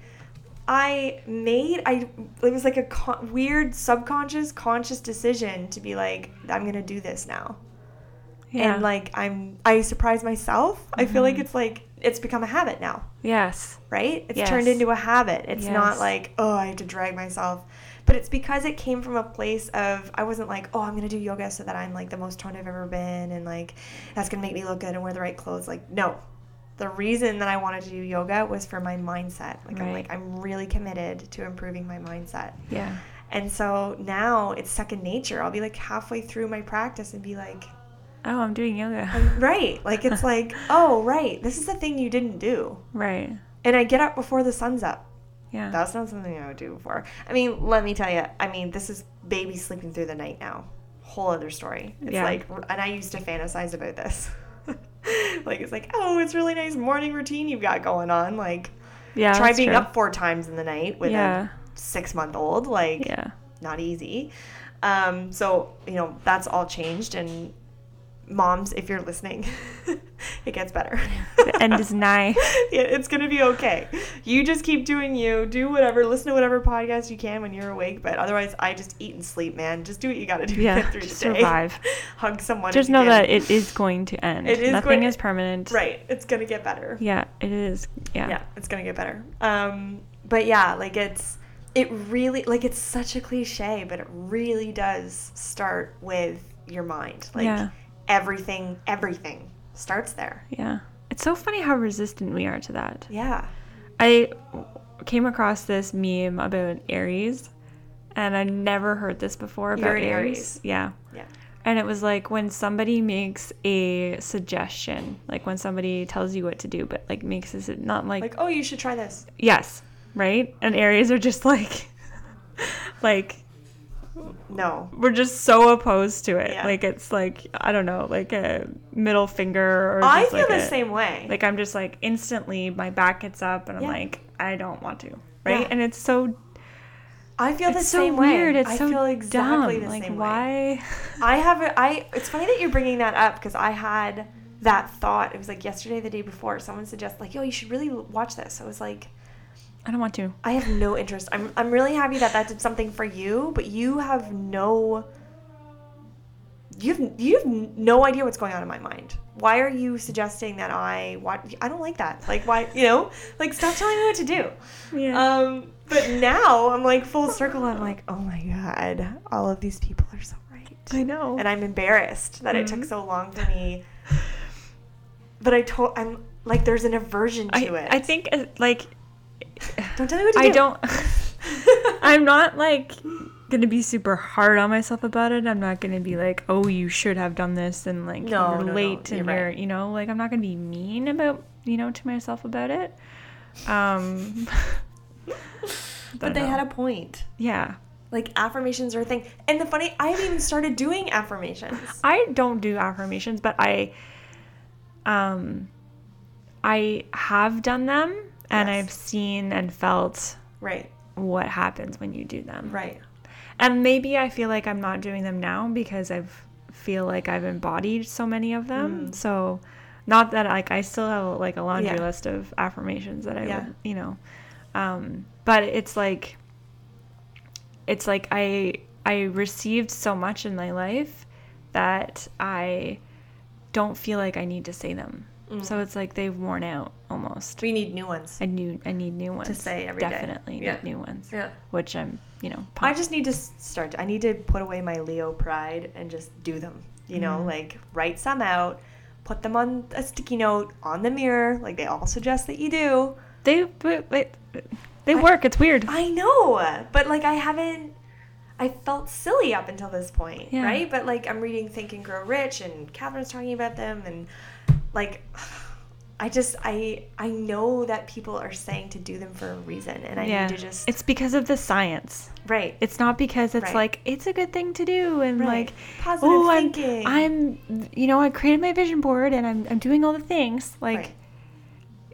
I made I it was like a con- weird subconscious conscious decision to be like I'm going to do this now. Yeah. And like I'm I surprise myself. I feel like it's like it's become a habit now, yes. right? It's Yes. turned into a habit. It's not like, oh, I have to drag myself. But it's because it came from a place of I wasn't like, oh, I'm going to do yoga so that I'm like the most toned I've ever been and like that's going to make me look good and wear the right clothes. Like no. The reason that I wanted to do yoga was for my mindset. Like I'm like I'm really committed to improving my mindset. Yeah. And so now it's second nature. I'll be like halfway through my practice and be like, Oh, I'm doing yoga. (laughs) right. Like it's like, (laughs) oh, right. This is the thing you didn't do. right. And I get up before the sun's up. Yeah. That's not something I would do before. I mean, let me tell you. I mean, this is baby sleeping through the night now. Whole other story. It's Yeah. like, and I used to fantasize about this. (laughs) like it's like, oh, it's really nice morning routine you've got going on. Like, yeah. try being true. up four times in the night with Yeah. a six month old. Like, Yeah. not easy. Um, so you know that's all changed, and moms, if you're listening, (laughs) it gets better. The end is nigh. (laughs) yeah, it's gonna be okay. You just keep doing you. Do whatever. Listen to whatever podcast you can when you're awake. But otherwise, I just eat and sleep, man. Just do what you gotta do Yeah, (laughs) through the day. survive. Hug someone. Just know that it is going to end. It is Nothing going- is permanent. right. It's gonna get better. Yeah, it is. Yeah. yeah, it's gonna get better. Um, but yeah, like it's it really like it's such a cliche, but it really does start with your mind. Like Yeah. Everything, everything starts there. Yeah. It's so funny how resistant we are to that. Yeah. I came across this meme about Aries, and I never heard this before about Aries. Aries. Yeah. Yeah. And it was like when somebody makes a suggestion, like when somebody tells you what to do, but like makes it not like, Like, oh, you should try this. yes, right? And Aries are just like, (laughs) like No. we're just so opposed to it. Yeah. Like it's like I don't know, like a middle finger or I feel like the a- same way. Like I'm just like instantly my back gets up and I'm Yeah. like I don't want to, right? Yeah. And it's so I feel the so same weird. way. It's I so feel exactly dumb. the like same way. why? (laughs) I have a, I it's funny that you're bringing that up because I had that thought. It was like yesterday, the day before. Someone suggested like, "Yo, you should really watch this." I was like, I don't want to. I have no interest. I'm I'm really happy that that did something for you, but you have no. You have you have no idea what's going on in my mind. Why are you suggesting that I watch? I don't like that. Like why you know like stop telling me what to do. Yeah. Um, but now I'm like full circle. I'm like, oh my god, all of these people are so right. I know. and I'm embarrassed that it Mm-hmm. took so long for me. But I told I'm like, there's an aversion to I, it. I think uh, like Don't tell me what to I do. I don't (laughs) I'm not like gonna be super hard on myself about it. I'm not gonna be like, oh, you should have done this and like No, you're no, no, late you're and right. you're you know like I'm not gonna be mean about you know to myself about it. Um, (laughs) But they had a point. yeah. Like affirmations are a thing. And the funny, I haven't even started doing affirmations. I don't do affirmations, but I um I have done them and Yes. I've seen and felt Right, what happens when you do them. right. And maybe I feel like I'm not doing them now because I feel like I've embodied so many of them. So not that like I still have like a laundry Mm. Yeah. list of affirmations that I Yeah. would, you know. Um but it's like it's like I I received so much in my life that I don't feel like I need to say them. Mm. So it's like they've worn out almost. We need new ones. I knew I need new ones to say every day. Definitely Yeah. need new ones. Yeah. Which I'm, you know, I just need to start. I need to put away my Leo pride and just do them. You know, Mm-hmm. like write some out, put them on a sticky note on the mirror, like they all suggest that you do. They but they, they I- work. It's weird. I know, but like I haven't. I felt silly up until this point, Yeah. right? But like I'm reading Think and Grow Rich, and Catherine's talking about them, and like I just I I know that people are saying to do them for a reason, and I yeah. need to just It's because of the science. right. It's not because it's Right. like it's a good thing to do and Right. like Positive oh I'm. I'm you know I created my vision board and I'm I'm doing all the things like Right.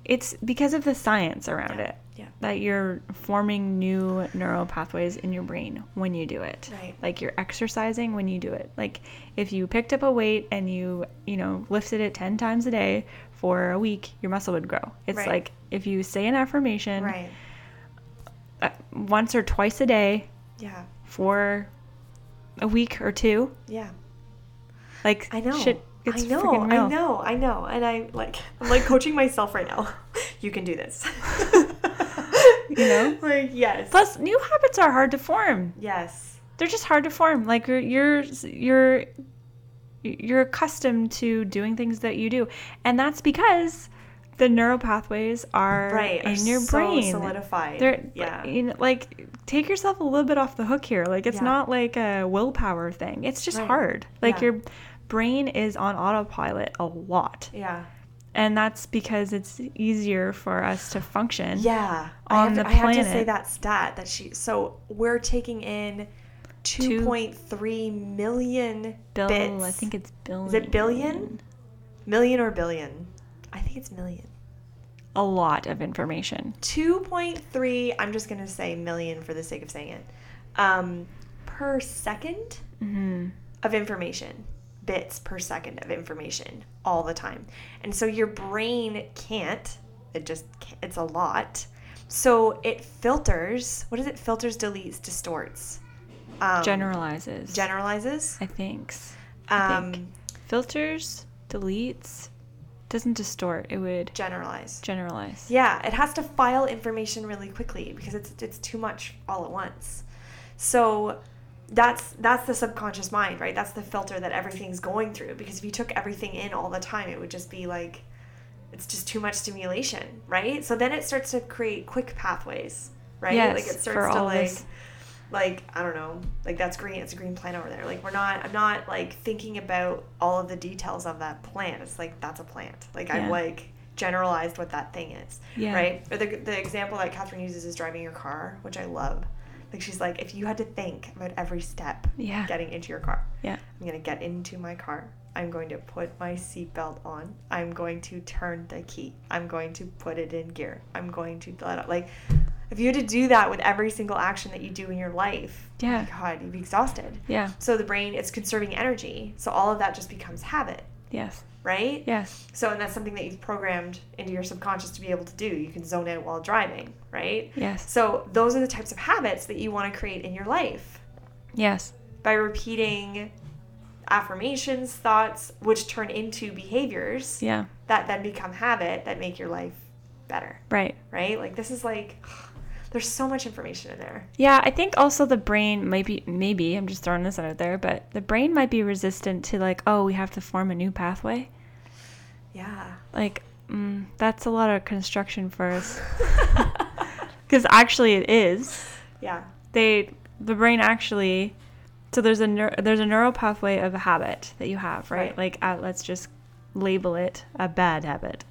it's because of the science around Yeah. it. That you're forming new neural pathways in your brain when you do it Right. like you're exercising when you do it like if you picked up a weight and you you know lifted it 10 times a day for a week your muscle would grow it's Right. like if you say an affirmation Right. Uh, once or twice a day Yeah. for a week or two. Yeah. Like I know. shit I know. I know. I know. And I like I'm like coaching myself right now. (laughs) You can do this. (laughs) You know? (laughs) Like yes. Plus, new habits are hard to form. yes. They're just hard to form. Like you're you're you're you're accustomed to doing things that you do, and that's because the neural pathways are Right. in are your so brain. solidified. They're yeah. you know, like take yourself a little bit off the hook here. Like it's Yeah. not like a willpower thing. It's just Right. hard. Like Yeah. your brain is on autopilot a lot. yeah. And that's because it's easier for us to function. Yeah. I on have to, the I have to say that stat that she so we're taking in 2.3 million Bill, bits. I think it's billion. Is it billion? Million or billion? I think it's million. A lot of information. 2.3, I'm just going to say million for the sake of saying it, um, per 2nd Mm-hmm. of information, bits per second of information all the time. And so your brain can't, it just, it's a lot. So it filters, what is it? Filters, deletes, distorts. Um, Generalizes. generalizes. I think. I Um, think. Filters, deletes, doesn't distort. It would generalize. generalize. Yeah, it has to file information really quickly because it's it's too much all at once. So that's that's the subconscious mind, right? That's the filter that everything's going through because if you took everything in all the time, it would just be like it's just too much stimulation, right? So then it starts to create quick pathways, right? Yes, like it starts to like this. like I don't know, like that's green. It's a green plant over there. Like we're not. I'm not like thinking about all of the details of that plant. It's like that's a plant. Like Yeah. like generalized what that thing is, Yeah. right? Or the the example that Catherine uses is driving your car, which I love. Like she's like, if you had to think about every step Yeah. getting into your car, Yeah. I'm gonna get into my car. I'm going to put my seatbelt on. I'm going to turn the key. I'm going to put it in gear. I'm going to let it like if you had to do that with every single action that you do in your life, Yeah. God, you'd be exhausted. Yeah. So the brain it's conserving energy. So all of that just becomes habit, Yes. Right? Yes. So and that's something that you've programmed into your subconscious to be able to do. You can zone out while driving, right? Yes. So those are the types of habits that you want to create in your life Yes. by repeating affirmations, thoughts, which turn into behaviors Yeah. that then become habit that make your life better, Right. right? Like this is like there's so much information in there. Yeah, I think also the brain might be maybe I'm just throwing this out there, but the brain might be resistant to like, oh, we have to form a new pathway. Yeah. Like, mm, that's a lot of construction for us. (laughs) Because actually, it is. Yeah. They the brain actually. So there's a neur- there's a neural pathway of a habit that you have, right? Right. Like, uh, let's just label it a bad habit,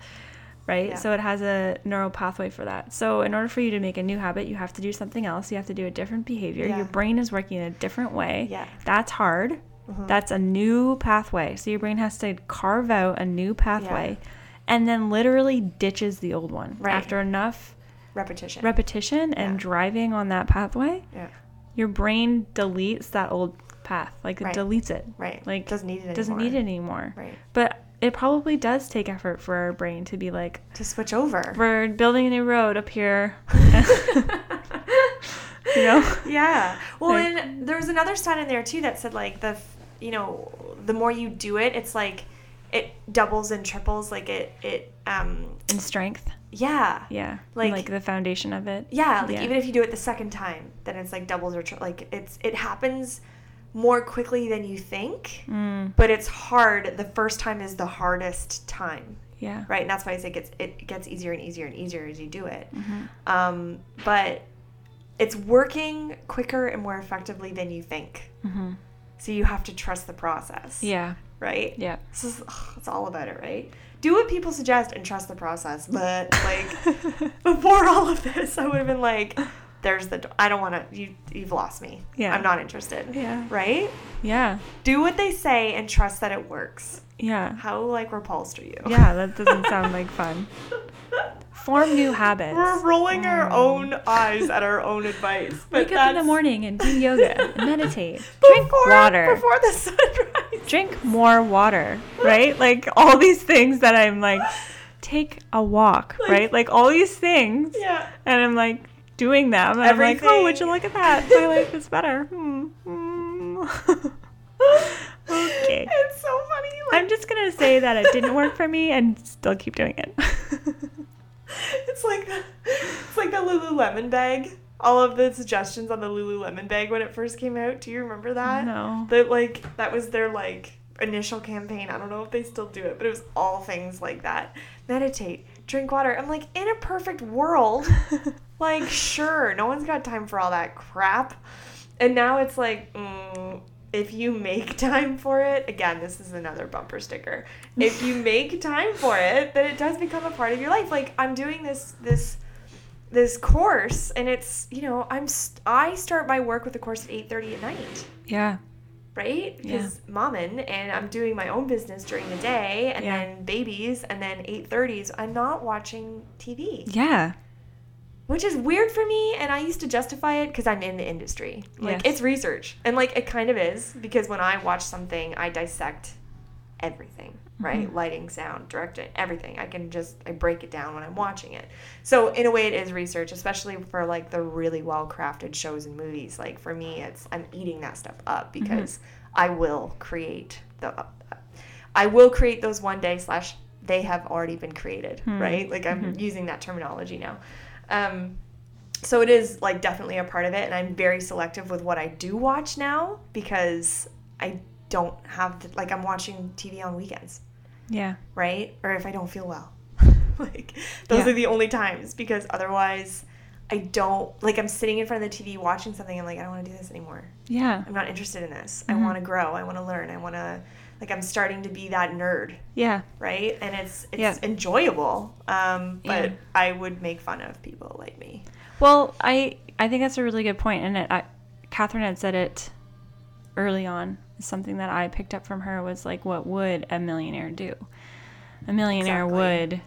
right? Yeah. So it has a neural pathway for that. So in order for you to make a new habit, you have to do something else. You have to do a different behavior. Yeah. Your brain is working in a different way. Yeah. That's hard. Mm-hmm. That's a new pathway. So your brain has to carve out a new pathway and then literally ditches the old one. Right. After enough Repetition. repetition and Yeah. driving on that pathway, yeah. your brain deletes that old path. Like it Right. deletes it. Right. Like doesn't need it doesn't need it anymore. Right. But it probably does take effort for our brain to be like, To switch over. we're building a new road up here. (laughs) you know? Yeah. Well, Like- and there was another stat in there too that said like the, you know, the more you do it, it's like it doubles and triples. Like it, it, um, In strength. yeah, Yeah. Like- Like, the foundation of it. yeah. Like Yeah. even if you do it the second time, then it's like doubles or tri- like it's it happens more quickly than you think. Mm, But it's hard. The first time is the hardest time, yeah. right? And that's why I say it gets it gets easier and easier and easier as you do it. hmm Um, but it's working quicker and more effectively than you think. hmm So you have to trust the process. Yeah. Right? Yeah. This is, it's all about it, right? Do what people suggest and trust the process. But like (laughs) before all of this, I would have been like, there's the, do- I don't want to, you, you've lost me. Yeah. I'm not interested. Yeah. Right? Yeah. Do what they say and trust that it works. Yeah. How like repulsed are you? Yeah, that doesn't sound like fun. (laughs) Form new habits. We're rolling our own eyes at our own advice. But Wake up in the morning and do yoga and (laughs) meditate. Drink before- water. Before the sunrise. Drink more water, right? Like all these things that I'm like, take a walk, right? Like all these things. Yeah. And I'm like, doing them. And I'm like, oh, would you look at that? My (laughs) life is better. Hmm. Hmm. (laughs) okay. It's so funny. Like, I'm just gonna say that it didn't work for me and still keep doing it. (laughs) it's like the, it's like the Lululemon bag. All of the suggestions on the Lululemon bag when it first came out. Do you remember that? No. That like that was their like initial campaign. I don't know if they still do it, but it was all things like that. Meditate, drink water. I'm like, in a perfect world, like sure, no one's got time for all that crap. And now it's like, mm, if you make time for it, again, this is another bumper sticker. If you (laughs) make time for it, then it does become a part of your life. Like I'm doing this this this course, and it's you know I'm I start my work with the course at eight thirty at night yeah. right? Because momming and I'm doing my own business during the day and Yeah. then babies and then 8:30s I'm not watching TV. Yeah. Which is weird for me and I used to justify it cuz I'm in the industry. Like Yes. it's research. And like it kind of is because when I watch something I dissect everything, mm-hmm. right? Lighting, sound, directing, everything. I can just I break it down when I'm watching it. So in a way it is research, especially for like the really well-crafted shows and movies. Like for me it's I'm eating that stuff up mm-hmm. because I will create the uh, I will create those one day slash they have already been created, hmm. right? Like I'm mm-hmm. using that terminology now. Um, so it is like definitely a part of it, and I'm very selective with what I do watch now because I don't have the, like I'm watching TV on weekends, Yeah. right? Or if I don't feel well, (laughs) like those Yeah. are the only times because otherwise. I don't like I'm sitting in front of the TV watching something. I'm like, I don't want to do this anymore. Yeah. I'm not interested in this. Mm-hmm. I want to grow. I want to learn. I want to like I'm starting to be that nerd, Yeah. right? And it's it's Yeah. enjoyable. Um, but Yeah. I would make fun of people like me. Well, I I think that's a really good point, and it, I, Catherine had said it early on. Something that I picked up from her was like, what would a millionaire do? A millionaire Exactly. would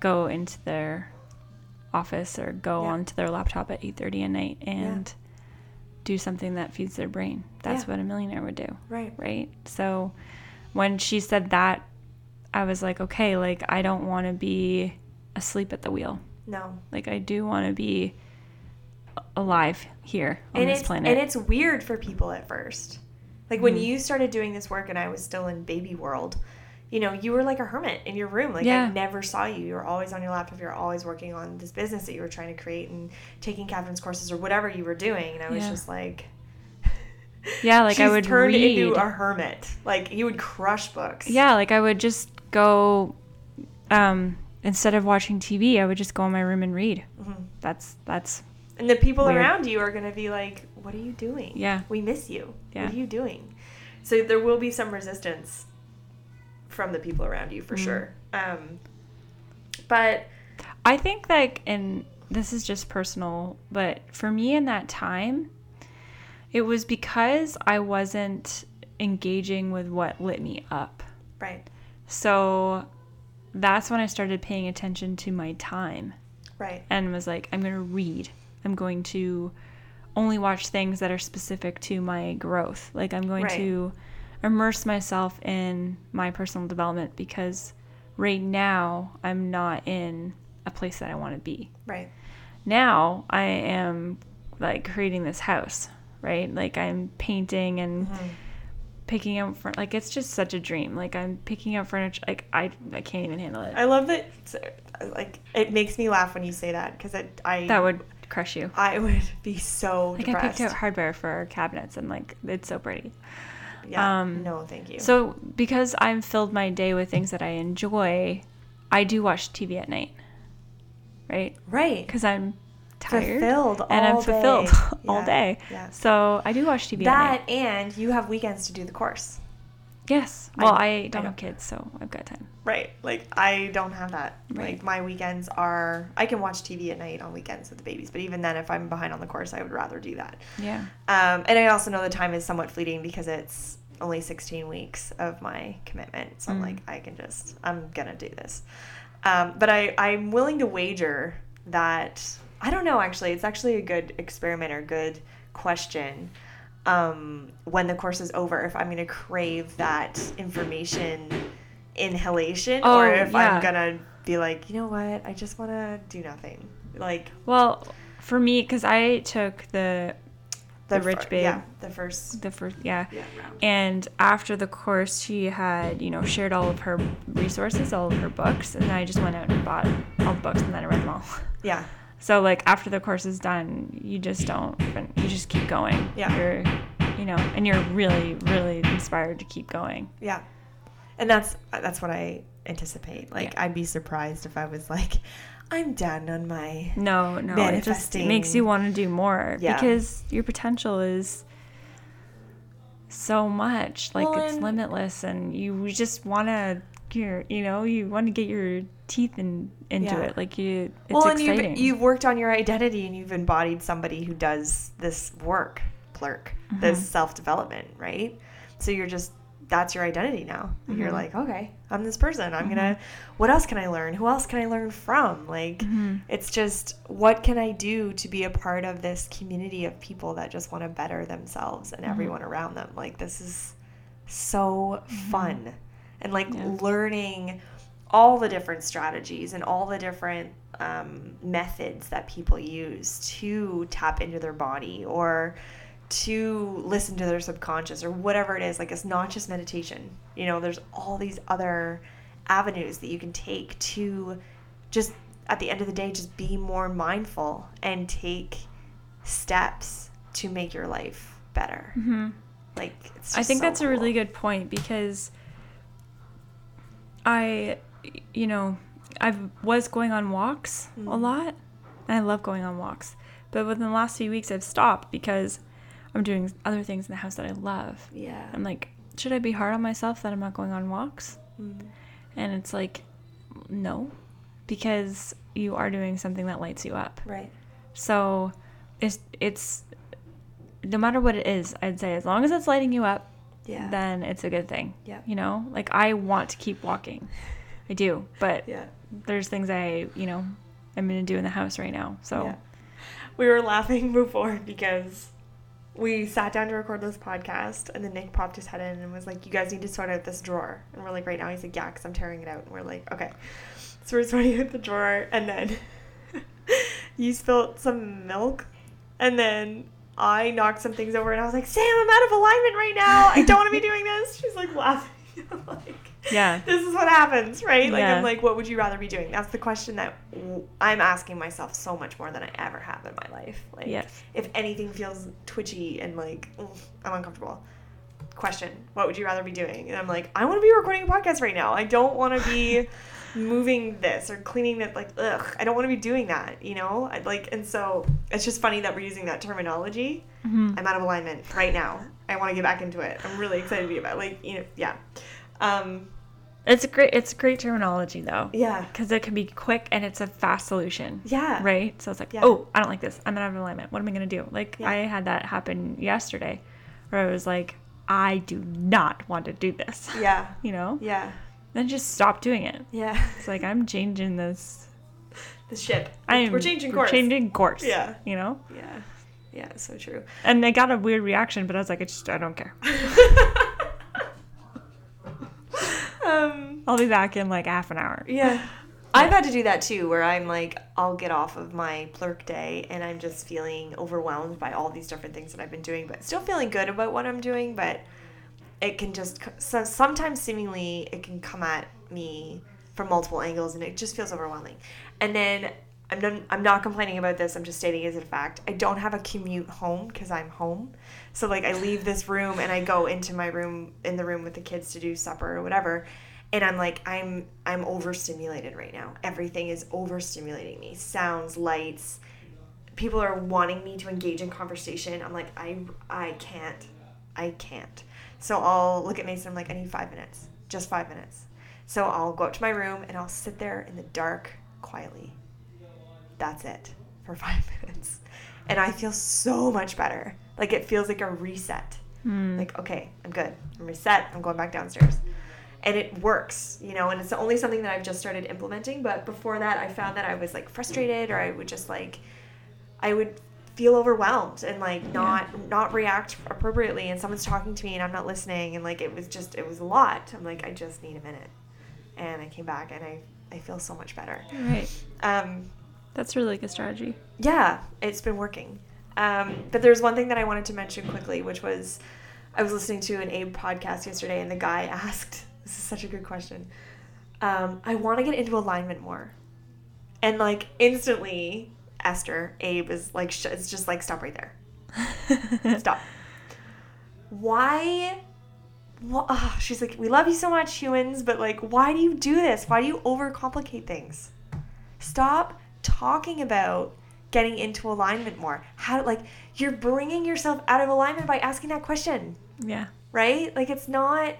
go into their office or go Yeah. onto their laptop at eight thirty at night and do something that feeds their brain. That's Yeah. what a millionaire would do Right. right? So when she said that, I was like, okay, like I don't want to be asleep at the wheel. No. Like I do want to be alive here on and this it's planet. and it's weird for people at first. Like when Mm-hmm. you started doing this work and I was still in baby world, you know, you were like a hermit in your room. Like I never saw you. You were always on your laptop. You were always working on this business that you were trying to create and taking Catherine's courses or whatever you were doing. And I was Yeah. just like, yeah, like I would turned read. into a hermit. Like you would crush books. yeah, like I would just go. Um, instead of watching TV, I would just go in my room and read. Mm-hmm. That's that's And the people Weird. around you are going to be like, what are you doing? Yeah. We miss you. Yeah. What are you doing? So there will be some resistance from the people around you for Mm-hmm. sure. Um, but I think like and this is just personal, but for me in that time, it was because I wasn't engaging with what lit me up. right, So that's when I started paying attention to my time right, and was like, I'm going to read. I'm going to only watch things that are specific to my growth. Like, I'm going Right. to immerse myself in my personal development because right now I'm not in a place that I want to be. right, Now I am like creating this house, right? Like, I'm painting and Mm-hmm. picking up fur- like it's just such a dream like i'm picking up furniture like i i can't even handle it I love that. Like it makes me laugh when you say that because it I that would crush you I would be so like depressed. i picked out hardware for our cabinets and like it's so pretty yeah, um, no, thank you. so because i'm filled my day with things that i enjoy i do watch tv at night right right, because i'm tired fulfilled and i'm fulfilled day. (laughs) all Yeah, day Yeah. so i do watch tv That and you have weekends to do the course. yes well I- i, I don't don't- have kids so i've got time Right. Like I don't have that. Right. Like my weekends are I can watch TV at night on weekends with the babies, but even then if I'm behind on the course, I would rather do that. yeah Um, and I also know the time is somewhat fleeting because it's only 16 weeks of my commitment. So I'm like, I can just, I'm going to do this. Um, but I, I'm willing to wager that, I don't know, actually, it's actually a good experiment or good question. Um, when the course is over, if I'm going to crave that information inhalation or Oh, if yeah. I'm going to be like, you know what, I just want to do nothing. Like, Well, for me, because I took the the, rich fir- babe, Yeah, the first. the first, yeah. Yeah. And after the course, she had, you know, shared all of her resources, all of her books, and I just went out and bought all the books and then I read them all. Yeah, (laughs) So like after the course is done, you just don't, you just keep going. Yeah. You're, you know, and you're really, really inspired to keep going. yeah, and that's that's what I anticipate. Like, Yeah. I'd be surprised if I was like, I'm done on my. No, no, it just makes you want to do more Yeah. because your potential is so much. Like Well, it's limitless, and you just want to, your, you know, you want to get your teeth in, into Yeah. it. Like you, it's well, and exciting. you've, you've worked on your identity and you've embodied somebody who does this work, clerk, Mm-hmm. this self development, right? So you're just that's your identity now. Mm-hmm. You're like, okay, I'm this person. I'm gonna. What else can I learn? Who else can I learn from? Like, Mm-hmm. it's just what can I do to be a part of this community of people that just want to better themselves Mm-hmm. and everyone around them. Like, this is so fun, and like Yeah. learning all the different strategies and all the different um, methods that people use to tap into their body or to listen to their subconscious or whatever it is like it's not just meditation you know there's all these other avenues that you can take to just at the end of the day just be more mindful and take steps to make your life better like it's Mm-hmm. I think so that's a really good point because I, you know, I was going on walks a Mm. lot, and I love going on walks. But within the last few weeks, I've stopped because I'm doing other things in the house that I love. yeah I'm like, should I be hard on myself that I'm not going on walks? Mm. And it's like, no, because you are doing something that lights you up. right So it's it's no matter what it is, I'd say as long as it's lighting you up, yeah then it's a good thing. Yeah. You know, like I want to keep walking. I do, but yeah there's things I, you know, I'm going to do in the house right now. So Yeah. We were laughing (laughs) before because we sat down to record this podcast and then Nick popped his head in and was like, You guys need to sort out this drawer. And we're like, Right now? He's like, Yeah, because I'm tearing it out. And we're like, Okay. So we're (laughs) sorting out the drawer and then (laughs) you spilled some milk and then I knocked some things over and I was like, Sam, I'm out of alignment right now. I don't want to be doing this. (laughs) She's like laughing. (laughs) I'm like, Yeah. this is what happens, right? Like, Yeah. I'm like, what would you rather be doing? That's the question that I'm asking myself so much more than I ever have in my life. Like, Yes. if anything feels twitchy and like, I'm uncomfortable. Question, what would you rather be doing? And I'm like, I want to be recording a podcast right now. I don't want to be (laughs) moving this or cleaning it. Like, ugh, I don't want to be doing that, you know? I like, and so it's just funny that we're using that terminology. Mhm. I'm out of alignment right now. I want to get back into it. I'm really excited to get back. Like, you know, yeah. Um, It's a great it's a great terminology though. yeah. Cuz it can be quick and it's a fast solution. Yeah. Right? So it's like, Yeah. "Oh, I don't like this. I'm out of alignment. What am I going to do?" Like Yeah. I had that happen yesterday where I was like, "I do not want to do this." Yeah. (laughs) You know? Yeah. Then just stop doing it. Yeah. It's like I'm changing this. (laughs) The ship. I'm We're changing we're course. changing course. Yeah. You know. Yeah. Yeah, so true. And I got a weird reaction, but I was like, I just I don't care. (laughs) um, I'll be back in like half an hour. yeah. I've had to do that too, where I'm like, I'll get off of my plurk day and I'm just feeling overwhelmed by all these different things that I've been doing, but still feeling good about what I'm doing. But it can just, so sometimes seemingly it can come at me from multiple angles and it just feels overwhelming. And then I'm, done, I'm not complaining about this, I'm just stating as a fact. I don't have a commute home because I'm home. So, like, I leave this room and I go into my room, in the room with the kids to do supper or whatever and i'm like i'm i'm overstimulated right now everything is overstimulating me sounds lights people are wanting me to engage in conversation i'm like i i can't i can't so i'll look at mason i'm like i need five minutes just five minutes. So i'll go up to my room and i'll sit there in the dark quietly. That's it for (laughs) five minutes. And i feel so much better. Like it feels like a reset. Hmm. Like okay i'm good. I'm reset. I'm going back downstairs. And it works you know and it's only something that i've just started implementing. But before that i found that i was like frustrated or i would just like i would feel overwhelmed and like not not react appropriately and someone's talking to me and i'm not listening and like it was just it was a lot i'm like i just need a minute and i came back and i i feel so much better Right. um That's really good strategy. yeah, it's been working. Um, but there's one thing that I wanted to mention quickly, which was I was listening to an Abe podcast yesterday, and the guy (laughs) asked, "This is such a good question." Um, I want to get into alignment more, and like instantly, Esther, Abe is like, sh- it's just like, stop right there, (laughs) stop. Why? Ah, she's like, we love you so much, humans, but like, why do you do this? Why do you overcomplicate things? Stop talking about getting into alignment more. How like you're bringing yourself out of alignment by asking that question, Yeah. right? Like it's not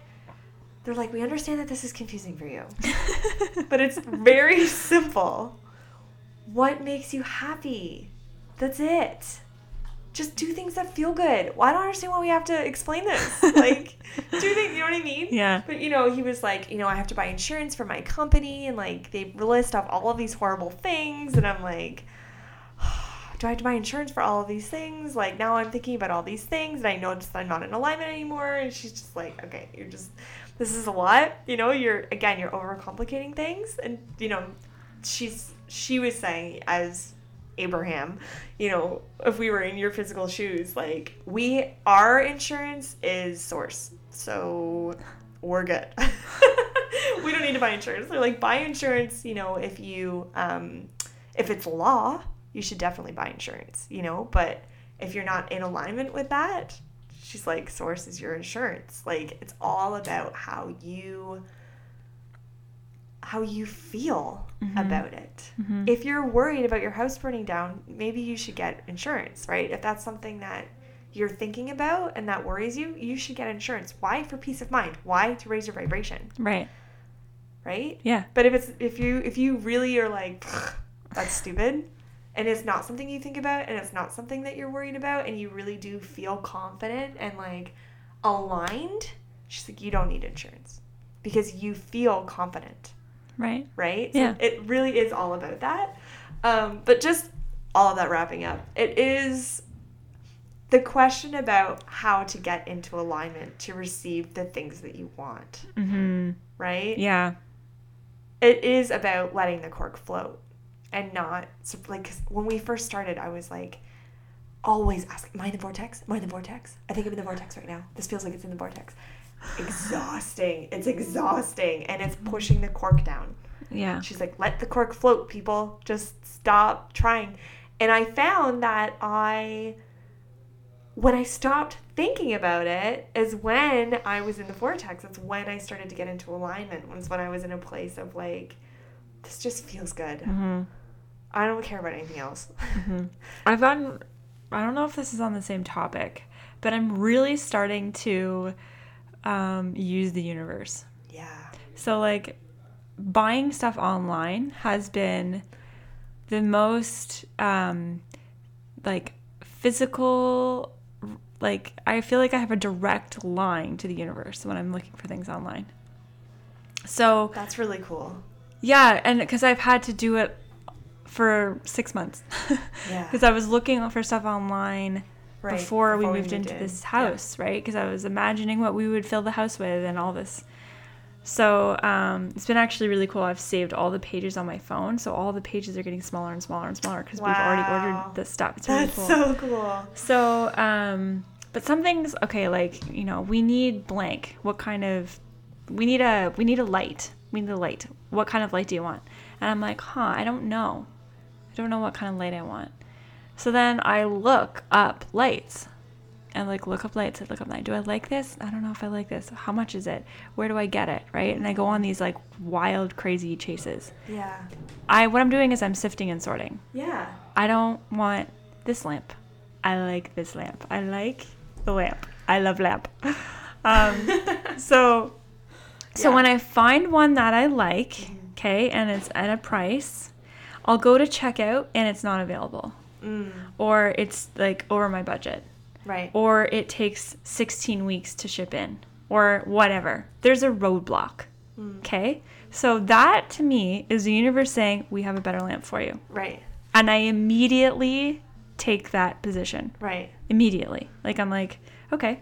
they're like we understand that this is confusing for you. (laughs) but it's very simple. What makes you happy? That's it. Just do things that feel good. Well, I don't understand why we have to explain this. (laughs) Like, do things, you know what I mean? Yeah. But, you know, he was like, you know, I have to buy insurance for my company. And, like, they list off all of these horrible things. And I'm like, (sighs) do I have to buy insurance for all of these things? Like, now I'm thinking about all these things. And I notice I'm not in alignment anymore. And she's just like, okay, you're just, this is a lot. You know, you're, again, you're overcomplicating things. And, you know, she's, she was saying, as Abraham, you know, if we were in your physical shoes, like we our insurance is source. So we're good. (laughs) we don't need to buy insurance. They're like buy insurance, you know, if you um if it's law, you should definitely buy insurance, you know, but if you're not in alignment with that, she's like source is your insurance. Like it's all about how you how you feel mm-hmm. about it. Mm-hmm. If you're worried about your house burning down, maybe you should get insurance, right? If that's something that you're thinking about and that worries you, you should get insurance. Why? For peace of mind. Why? To raise your vibration, Right. right? Yeah. But if it's if you if you really are like that's stupid and it's not something you think about and it's not something that you're worried about and you really do feel confident and like aligned, she's like you don't need insurance because you feel confident Right. right? Yeah. So it really is all about that. Um, but just all of that wrapping up, it is the question about how to get into alignment to receive the things that you want, Mm-hmm. right? Yeah. It is about letting the cork float and not like, when we first started, I was like always asking, "Am I in the vortex? Am I in the vortex? I think I'm in the vortex right now. This feels like it's in the vortex." Exhausting. It's exhausting, and it's pushing the cork down. Yeah. She's like, let the cork float, people. Just stop trying. And I found that I, when I stopped thinking about it, is when I was in the vortex. That's when I started to get into alignment. Was when I was in a place of like, this just feels good. Mm-hmm. I don't care about anything else. (laughs) I've gotten, I don't know if this is on the same topic, but I'm really starting to um, use the universe. yeah. So, like, buying stuff online has been the most, um, like, physical, like, I feel like I have a direct line to the universe when I'm looking for things online. So, That's really cool. yeah, and because I've had to do it for six months. (laughs) Yeah. Because I was looking for stuff online Right, before, we before we moved moved into in. this Yeah. house, right? Because I was imagining what we would fill the house with and all this. So um, it's been actually really cool. I've saved all the pages on my phone, so all the pages are getting smaller and smaller and smaller because we've already ordered the stuff. It's really That's cool. so cool. So, um, but some things, okay, like you know, we need blank. What kind of? We need a we need a light. We need a light. What kind of light do you want? And I'm like, huh, I don't know. I don't know what kind of light I want. So then I look up lights. And like look up lights. I look up light. Do I like this? I don't know if I like this. How much is it? Where do I get it? Right? And I go on these like wild, crazy chases. Yeah. I what I'm doing is I'm sifting and sorting. Yeah. I don't want this lamp. I like this lamp. I like the lamp. I love lamp. (laughs) Um, (laughs) so, so Yeah. when I find one that I like, okay, and it's at a price, I'll go to checkout and it's not available, Mm, or it's like over my budget, right. or it takes 16 weeks to ship in, or whatever. There's a roadblock. Okay, so that to me is the universe saying we have a better lamp for you. Right. And I immediately take that position. Right. Immediately. Like, I'm like, okay.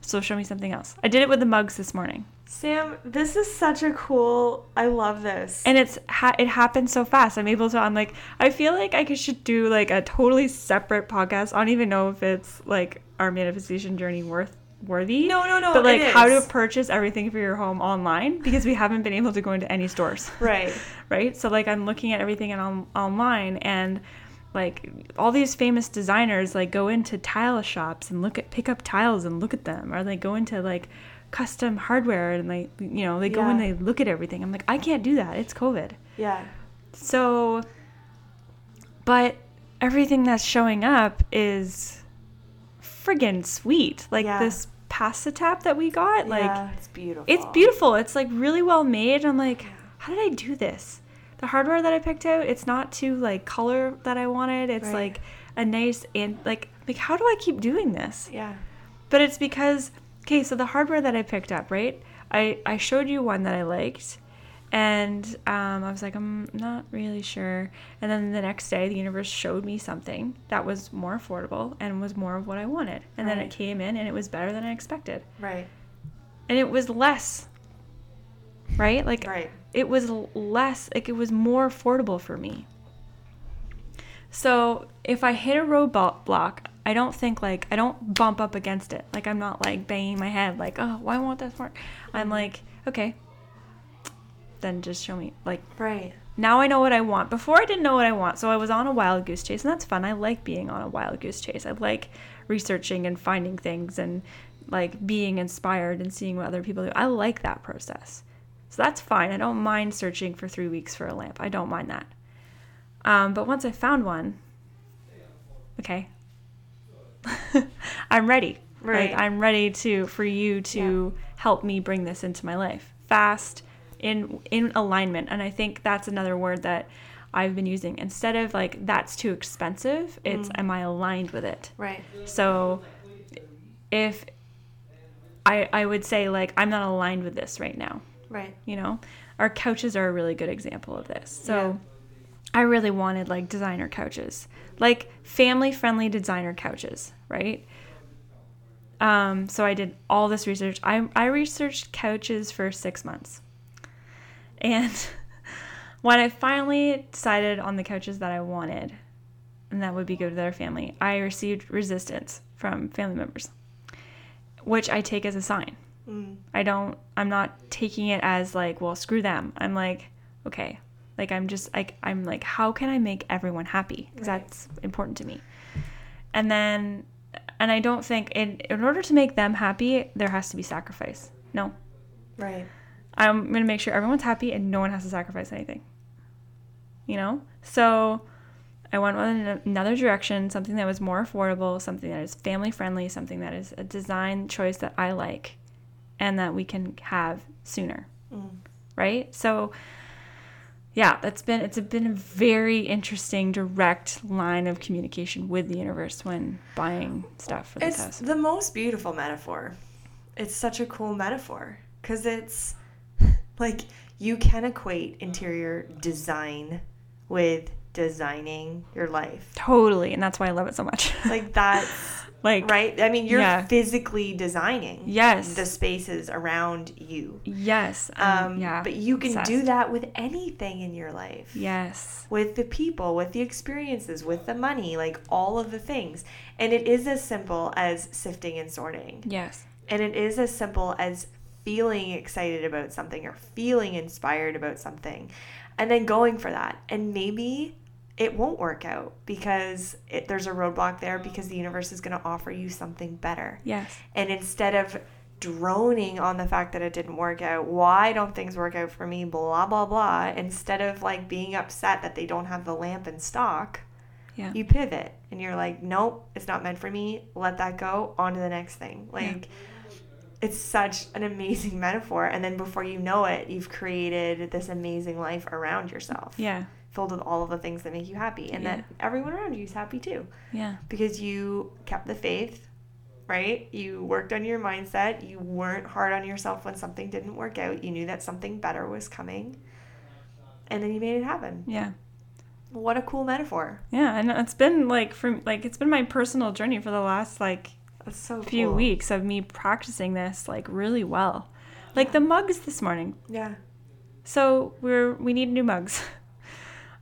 So show me something else. I did it with the mugs this morning. Sam, this is such a cool. I love this. and it's ha- it happens so fast. I'm able to. I'm like, I feel like I could, should do like a totally separate podcast. I don't even know if it's like our manifestation journey worth worthy. No, no, no, But like how to purchase everything for your home online because we haven't been able to go into any stores, (laughs) right. right? So like I'm looking at everything on online and like all these famous designers like go into tile shops and look at pick up tiles and look at them or they go into like custom hardware and they you know they go and they look at everything i'm like i can't do that it's covid Yeah. so, but everything that's showing up is friggin' sweet. Like Yeah. this pasta tap that we got, like yeah, it's beautiful. it's beautiful. It's like really well made. I'm like, how did I do this? The hardware that I picked out, it's not too like color that I wanted. It's Right. like a nice and like like how do I keep doing this? Yeah. But it's because okay, so the hardware that I picked up, right? I I showed you one that I liked, and um, I was like, I'm not really sure. And then the next day, the universe showed me something that was more affordable and was more of what I wanted. And then it came in, and it was better than I expected, Right. and it was less. Right? Like Right. it was less like it was more affordable for me so if i hit a roadblock i don't think like i don't bump up against it. Like i'm not like banging my head like oh why won't this work? I'm like okay then just show me like Right. now i know what i want. Before i didn't know what i want so i was on a wild goose chase and that's fun. I like being on a wild goose chase. I like researching and finding things and like being inspired and seeing what other people do. I like that process. So that's fine. I don't mind searching for three weeks for a lamp. I don't mind that. Um, but once i found one okay (laughs) i'm ready Right. like i'm ready to for you to help me bring this into my life. Fast in in alignment. And i think that's another word that i've been using. Instead of like that's too expensive it's mm-hmm. am i aligned with it? Right. so if i i would say like i'm not aligned with this right now Right. you know? Our couches are a really good example of this. So i really wanted like designer couches. Like family friendly designer couches right um, so i did all this research I, I researched couches for six months and (laughs) when i finally decided on the couches that i wanted and that would be good to their family i received resistance from family members which i take as a sign Mm. I don't I'm not taking it as like, well, screw them. I'm like, okay. Like I'm just like I'm like how can I make everyone happy? Cuz Right. that's important to me. And then and I don't think in in order to make them happy, there has to be sacrifice. No. Right. I'm going to make sure everyone's happy and no one has to sacrifice anything. You know? So I went in another direction, something that was more affordable, something that is family friendly, something that is a design choice that I like and that we can have sooner. Mm. Right? So yeah, that's been it's been a very interesting direct line of communication with the universe when buying stuff for this It's house. the most beautiful metaphor. It's such a cool metaphor because it's like you can equate interior design with designing your life. Totally, and that's why I love it so much. Like that's like right. I mean, you're Yeah. physically designing Yes. the spaces around you. yes, Um, um, yeah. But you can do that with anything in your life. Yes. with the people, with the experiences, with the money, like all of the things. And it is as simple as sifting and sorting. Yes. And it is as simple as feeling excited about something or feeling inspired about something and then going for that. And maybe it won't work out because it, there's a roadblock there because the universe is going to offer you something better. Yes. And instead of droning on the fact that it didn't work out, why don't things work out for me, blah, blah, blah, instead of like being upset that they don't have the lamp in stock, Yeah. you pivot and you're like, nope, it's not meant for me. Let that go. On to the next thing. Like, it's such an amazing (laughs) metaphor. And then before you know it, you've created this amazing life around yourself, Yeah. Filled with all of the things that make you happy and Yeah. that everyone around you is happy too Yeah. because you kept the faith, right? You worked on your mindset. You weren't hard on yourself when something didn't work out. You knew that something better was coming. And then you made it happen. Yeah. What a cool metaphor. Yeah. And it's been like from like it's been my personal journey for the last like so few cool. weeks of me practicing this like really well. Like the mugs this morning. Yeah. So we're we need new mugs. (laughs)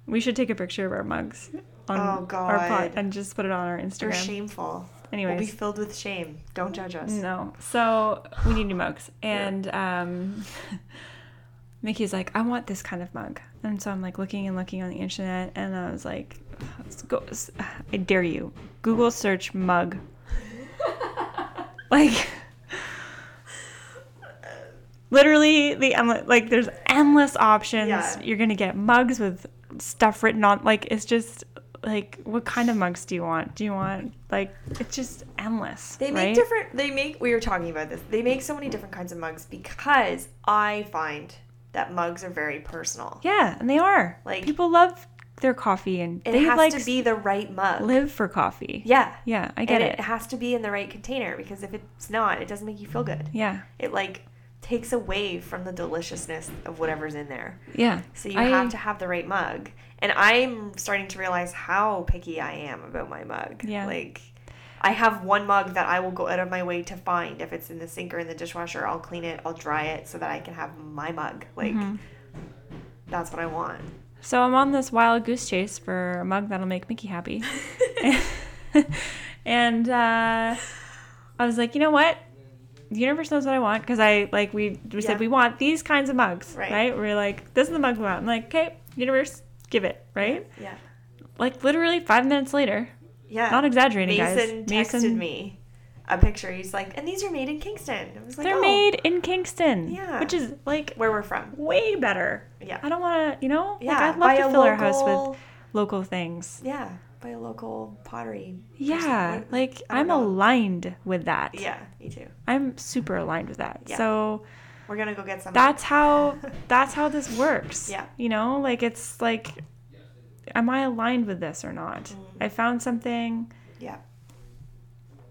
we should take a picture of our mugs on Oh, our pot God. and just put it on our They're Instagram. shameful. Anyways. We'll be filled with shame. Don't judge us. No. So we need new mugs. And um (laughs) Mickey's like, I want this kind of mug. And so I'm like looking and looking on the internet and I was like, let's go (sighs) I dare you. Google search mug. (laughs) like (laughs) literally the like there's endless options. Yeah. You're gonna get mugs with stuff written on like it's just like what kind of mugs do you want? Do you want like it's just endless. They make right? different. They make. We were talking about this. They make so many different kinds of mugs because I find that mugs are very personal. Yeah, and they are. Like- people love their coffee and It they has like to be the right mug. live for coffee. Yeah. Yeah, I get and it. it has to be in the right container because if it's not, it doesn't make you feel good. Yeah. It like takes away from the deliciousness of whatever's in there. Yeah. So you I- have to have the right mug. And I'm starting to realize how picky I am about my mug. Yeah. Like I have one mug that I will go out of my way to find. If it's in the sink or in the dishwasher, I'll clean it, I'll dry it so that I can have my mug. Like Mm-hmm. that's what I want. So I'm on this wild goose chase for a mug that'll make Mickey happy. (laughs) (laughs) and uh, I was like, you know what? The universe knows what I want because I like we we Yeah. said we want these kinds of mugs, Right. right? We are like, this is the mug we want. I'm like, okay, universe, give it, right? Yeah. Like literally five minutes later, Yeah. not exaggerating, Mason guys. texted me a picture. He's like, and these are made in Kingston. I was like, They're oh, made in Kingston, Yeah. which is like where we're from. way better. Yeah. I don't want to, you know, Yeah. like I'd buy love to a fill our house local- with local things. Yeah. By a local pottery. Yeah, like I'm know. aligned with that. Yeah, me too. I'm super aligned with that. Yeah. So We're gonna go get some. that's how (laughs) that's how this works. Yeah. You know, like it's like am I aligned with this or not? Mm-hmm. I found something Yeah.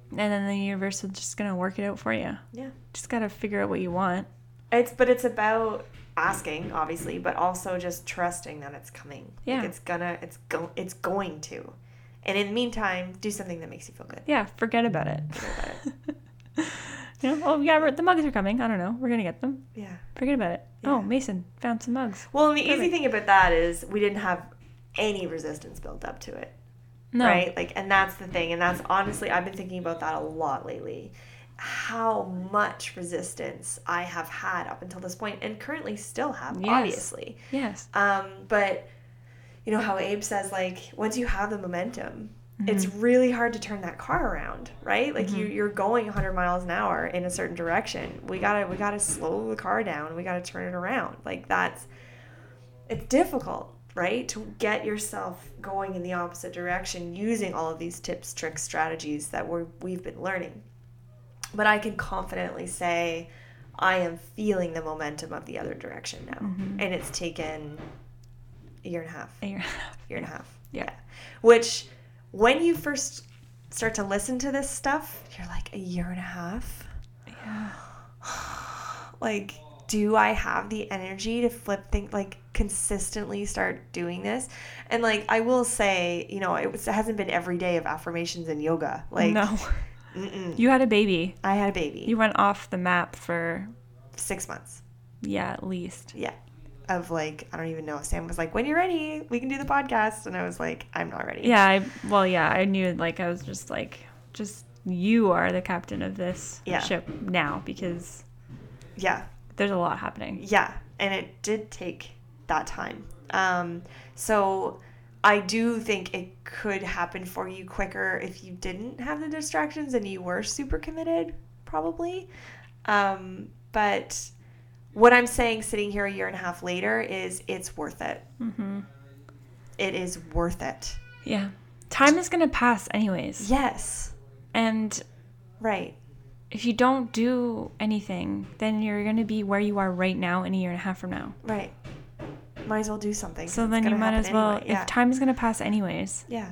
and then the universe is just to work it out for you. Yeah. Just got to figure out what you want. It's but it's about asking, obviously, but also just trusting that it's coming. Yeah. Like it's gonna it's go it's going to. And in the meantime, do something that makes you feel good. Yeah, forget about it. Forget about it. (laughs) You know, oh yeah, the mugs are coming. I don't know. We're going to get them. Yeah. Forget about it. Yeah. Oh, Mason found some mugs. Well, and the easy thing about that is we didn't have any resistance built up to it. No. Right? Like and that's the thing. And that's honestly I've been thinking about that a lot lately. How much resistance I have had up until this point and currently still have, Yes. obviously. Yes. Um, but you know how Abe says like once you have the momentum, it's Mm-hmm. really hard to turn that car around, right? Like you you're going 100 miles an hour in a certain direction. We gotta we gotta slow the car down. We gotta turn it around. Like that's it's difficult, right? To get yourself going in the opposite direction using all of these tips, tricks, strategies that we're we've been learning. But I can confidently say I am feeling the momentum of the other direction now. And it's taken a year and a half. Year And you're- Year and a half. Yeah. Which when you first start to listen to this stuff, you're like a year and a half. Yeah. (sighs) Like, do I have the energy to flip things like consistently start doing this? And like I will say, you know, it, was, it hasn't been every day of affirmations and yoga. Like no. mm-mm. You had a baby. I had a baby. You went off the map for six months. yeah, at least. Yeah. Of like, I don't even know. Sam was like, when you're ready, we can do the podcast. And I was like, I'm not ready. Yeah, I well, yeah, I knew like I was just like just you are the captain of this Yeah. ship now because Yeah. there's a lot happening. Yeah. And it did take that time. Um, so I do think it could happen for you quicker if you didn't have the distractions and you were super committed, probably. Um, but what I'm saying sitting here a year and a half later is it's worth it. hmm It is worth it. Yeah. Time is going to pass anyways. Yes. And Right. if you don't do anything, then you're going to be where you are right now in a year and a half from now. Right. Might as well do something. So then you might as well anyway. Yeah. if time is going to pass anyways. yeah.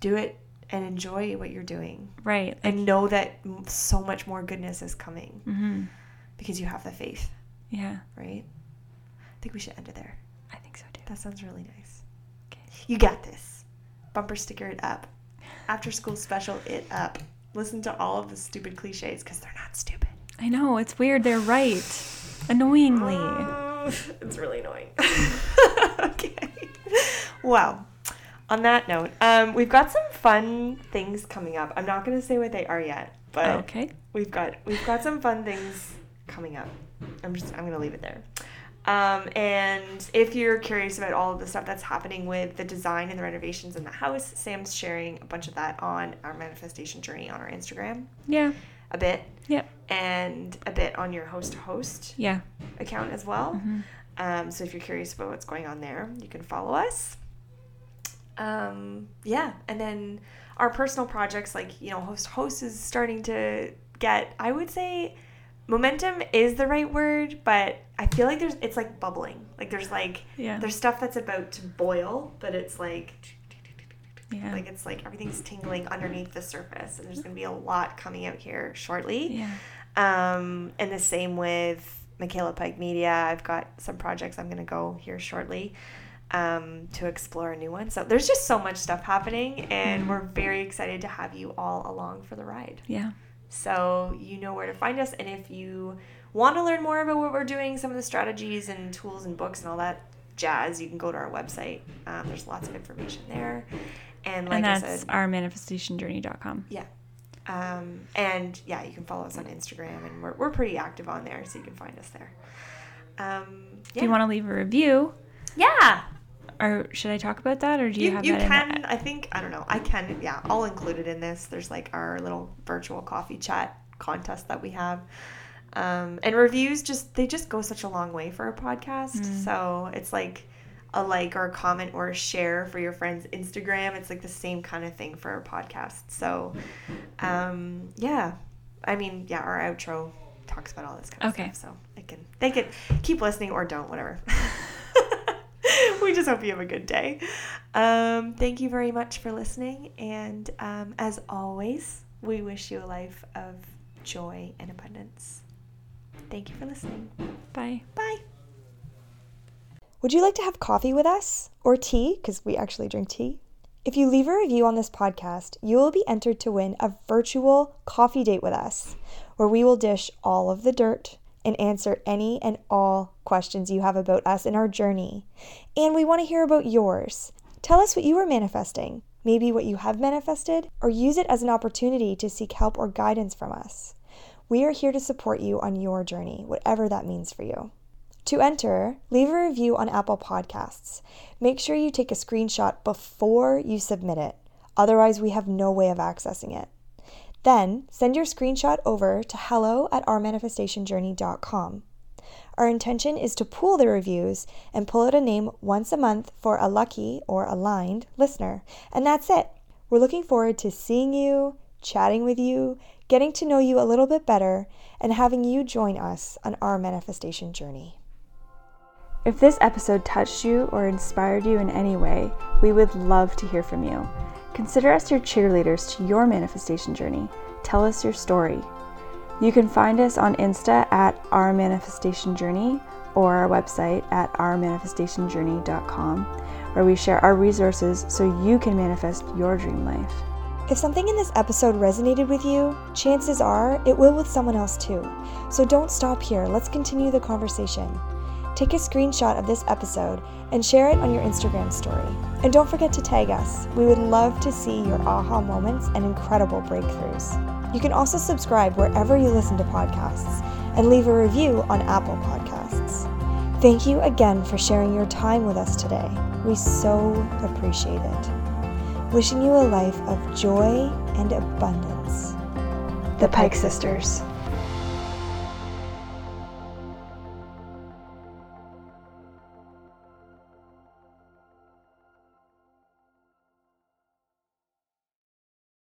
Do it and enjoy what you're doing. Right. Like And know that so much more goodness is coming mhm. because you have the faith, Yeah. right? I think we should end it there. I think so too. That sounds really nice. Okay. You got this. Bumper sticker it up. After school special it up. listen to all of the stupid cliches because they're not stupid. I know, it's weird. They're right. Annoyingly. Uh, (laughs) it's really annoying. (laughs) okay. Well, on that note, um, we've got some fun things coming up. I'm not going to say what they are yet, but Okay. we've got we've got some fun things coming up. I'm just I'm gonna leave it there. Um, and if you're curious about all of the stuff that's happening with the design and the renovations in the house, Sam's sharing a bunch of that on our manifestation journey on our Instagram Yeah. a bit, Yep. and a bit on your host to host Yeah. account as well. Mm-hmm. Um, so if you're curious about what's going on there, you can follow us. Um, yeah, and then our personal projects, like you know, host host is starting to get. I would say momentum is the right word, but I feel like there's it's like bubbling. Like there's like Yeah. there's stuff that's about to boil, but it's like Yeah. like it's like everything's tingling underneath the surface, and there's gonna be a lot coming out here shortly. yeah. Um, and the same with Michaela Pike Media. I've got some projects I'm going to go here shortly um, to explore a new one. So there's just so much stuff happening, and we're very excited to have you all along for the ride. Yeah. So you know where to find us, and if you want to learn more about what we're doing, some of the strategies and tools and books and all that jazz, you can go to our website. Um, there's lots of information there. And like and I said, our manifestationjourney.com. yeah. Um, and yeah, you can follow us on Instagram, and we're, we're pretty active on there, so you can find us there. Um, If you want to leave a review, yeah, or should I talk about that, or do you, you, have you can. I think I don't know. I can. Yeah, I'll include it in this. There's like our little virtual coffee chat contest that we have. Um, and reviews just they just go such a long way for a podcast. So it's like a like or a comment or a share for your friend's Instagram. It's like the same kind of thing for a podcast. So um, yeah, I mean yeah, our outro talks about all this kind of Okay. stuff. So they can they can keep listening or don't, whatever. (laughs) (laughs) we just hope you have a good day. Um, thank you very much for listening, and um, as always, we wish you a life of joy and abundance. Thank you for listening. Bye. Bye. Would you like to have coffee with us or tea? Because we actually drink tea. If you leave a review on this podcast, you will be entered to win a virtual coffee date with us, where we will dish all of the dirt and answer any and all questions you have about us and our journey. And we want to hear about yours. Tell us what you are manifesting, maybe what you have manifested, or use it as an opportunity to seek help or guidance from us. We are here to support you on your journey, whatever that means for you. To enter, leave a review on Apple Podcasts. Make sure you take a screenshot before you submit it, otherwise, we have no way of accessing it. Then send your screenshot over to hello at ourmanifestationjourney.com. Our intention is to pool the reviews and pull out a name once a month for a lucky or aligned listener. And that's it. We're looking forward to seeing you, chatting with you, getting to know you a little bit better, and having you join us on our manifestation journey. If this episode touched you or inspired you in any way, we would love to hear from you. Consider us your cheerleaders to your manifestation journey. Tell us your story. You can find us on Insta at Our Manifestation Journey or our website at ourmanifestationjourney.com, where we share our resources so you can manifest your dream life. If something in this episode resonated with you, chances are it will with someone else too. So don't stop here. Let's continue the conversation. Take a screenshot of this episode and share it on your Instagram story. And don't forget to tag us. We would love to see your aha moments and incredible breakthroughs. You can also subscribe wherever you listen to podcasts and leave a review on Apple Podcasts. Thank you again for sharing your time with us today. We so appreciate it. Wishing you a life of joy and abundance. The Pike Sisters.